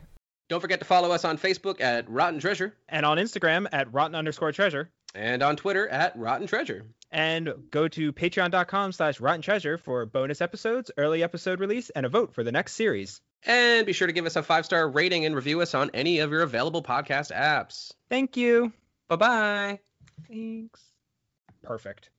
Don't forget to follow us on Facebook at Rotten Treasure and on Instagram at rotten underscore treasure. And on Twitter at Rotten Treasure. And go to patreon.com slash rotten treasure for bonus episodes, early episode release, and a vote for the next series. And be sure to give us a five star rating and review us on any of your available podcast apps. Thank you. Bye bye. Thanks. Perfect.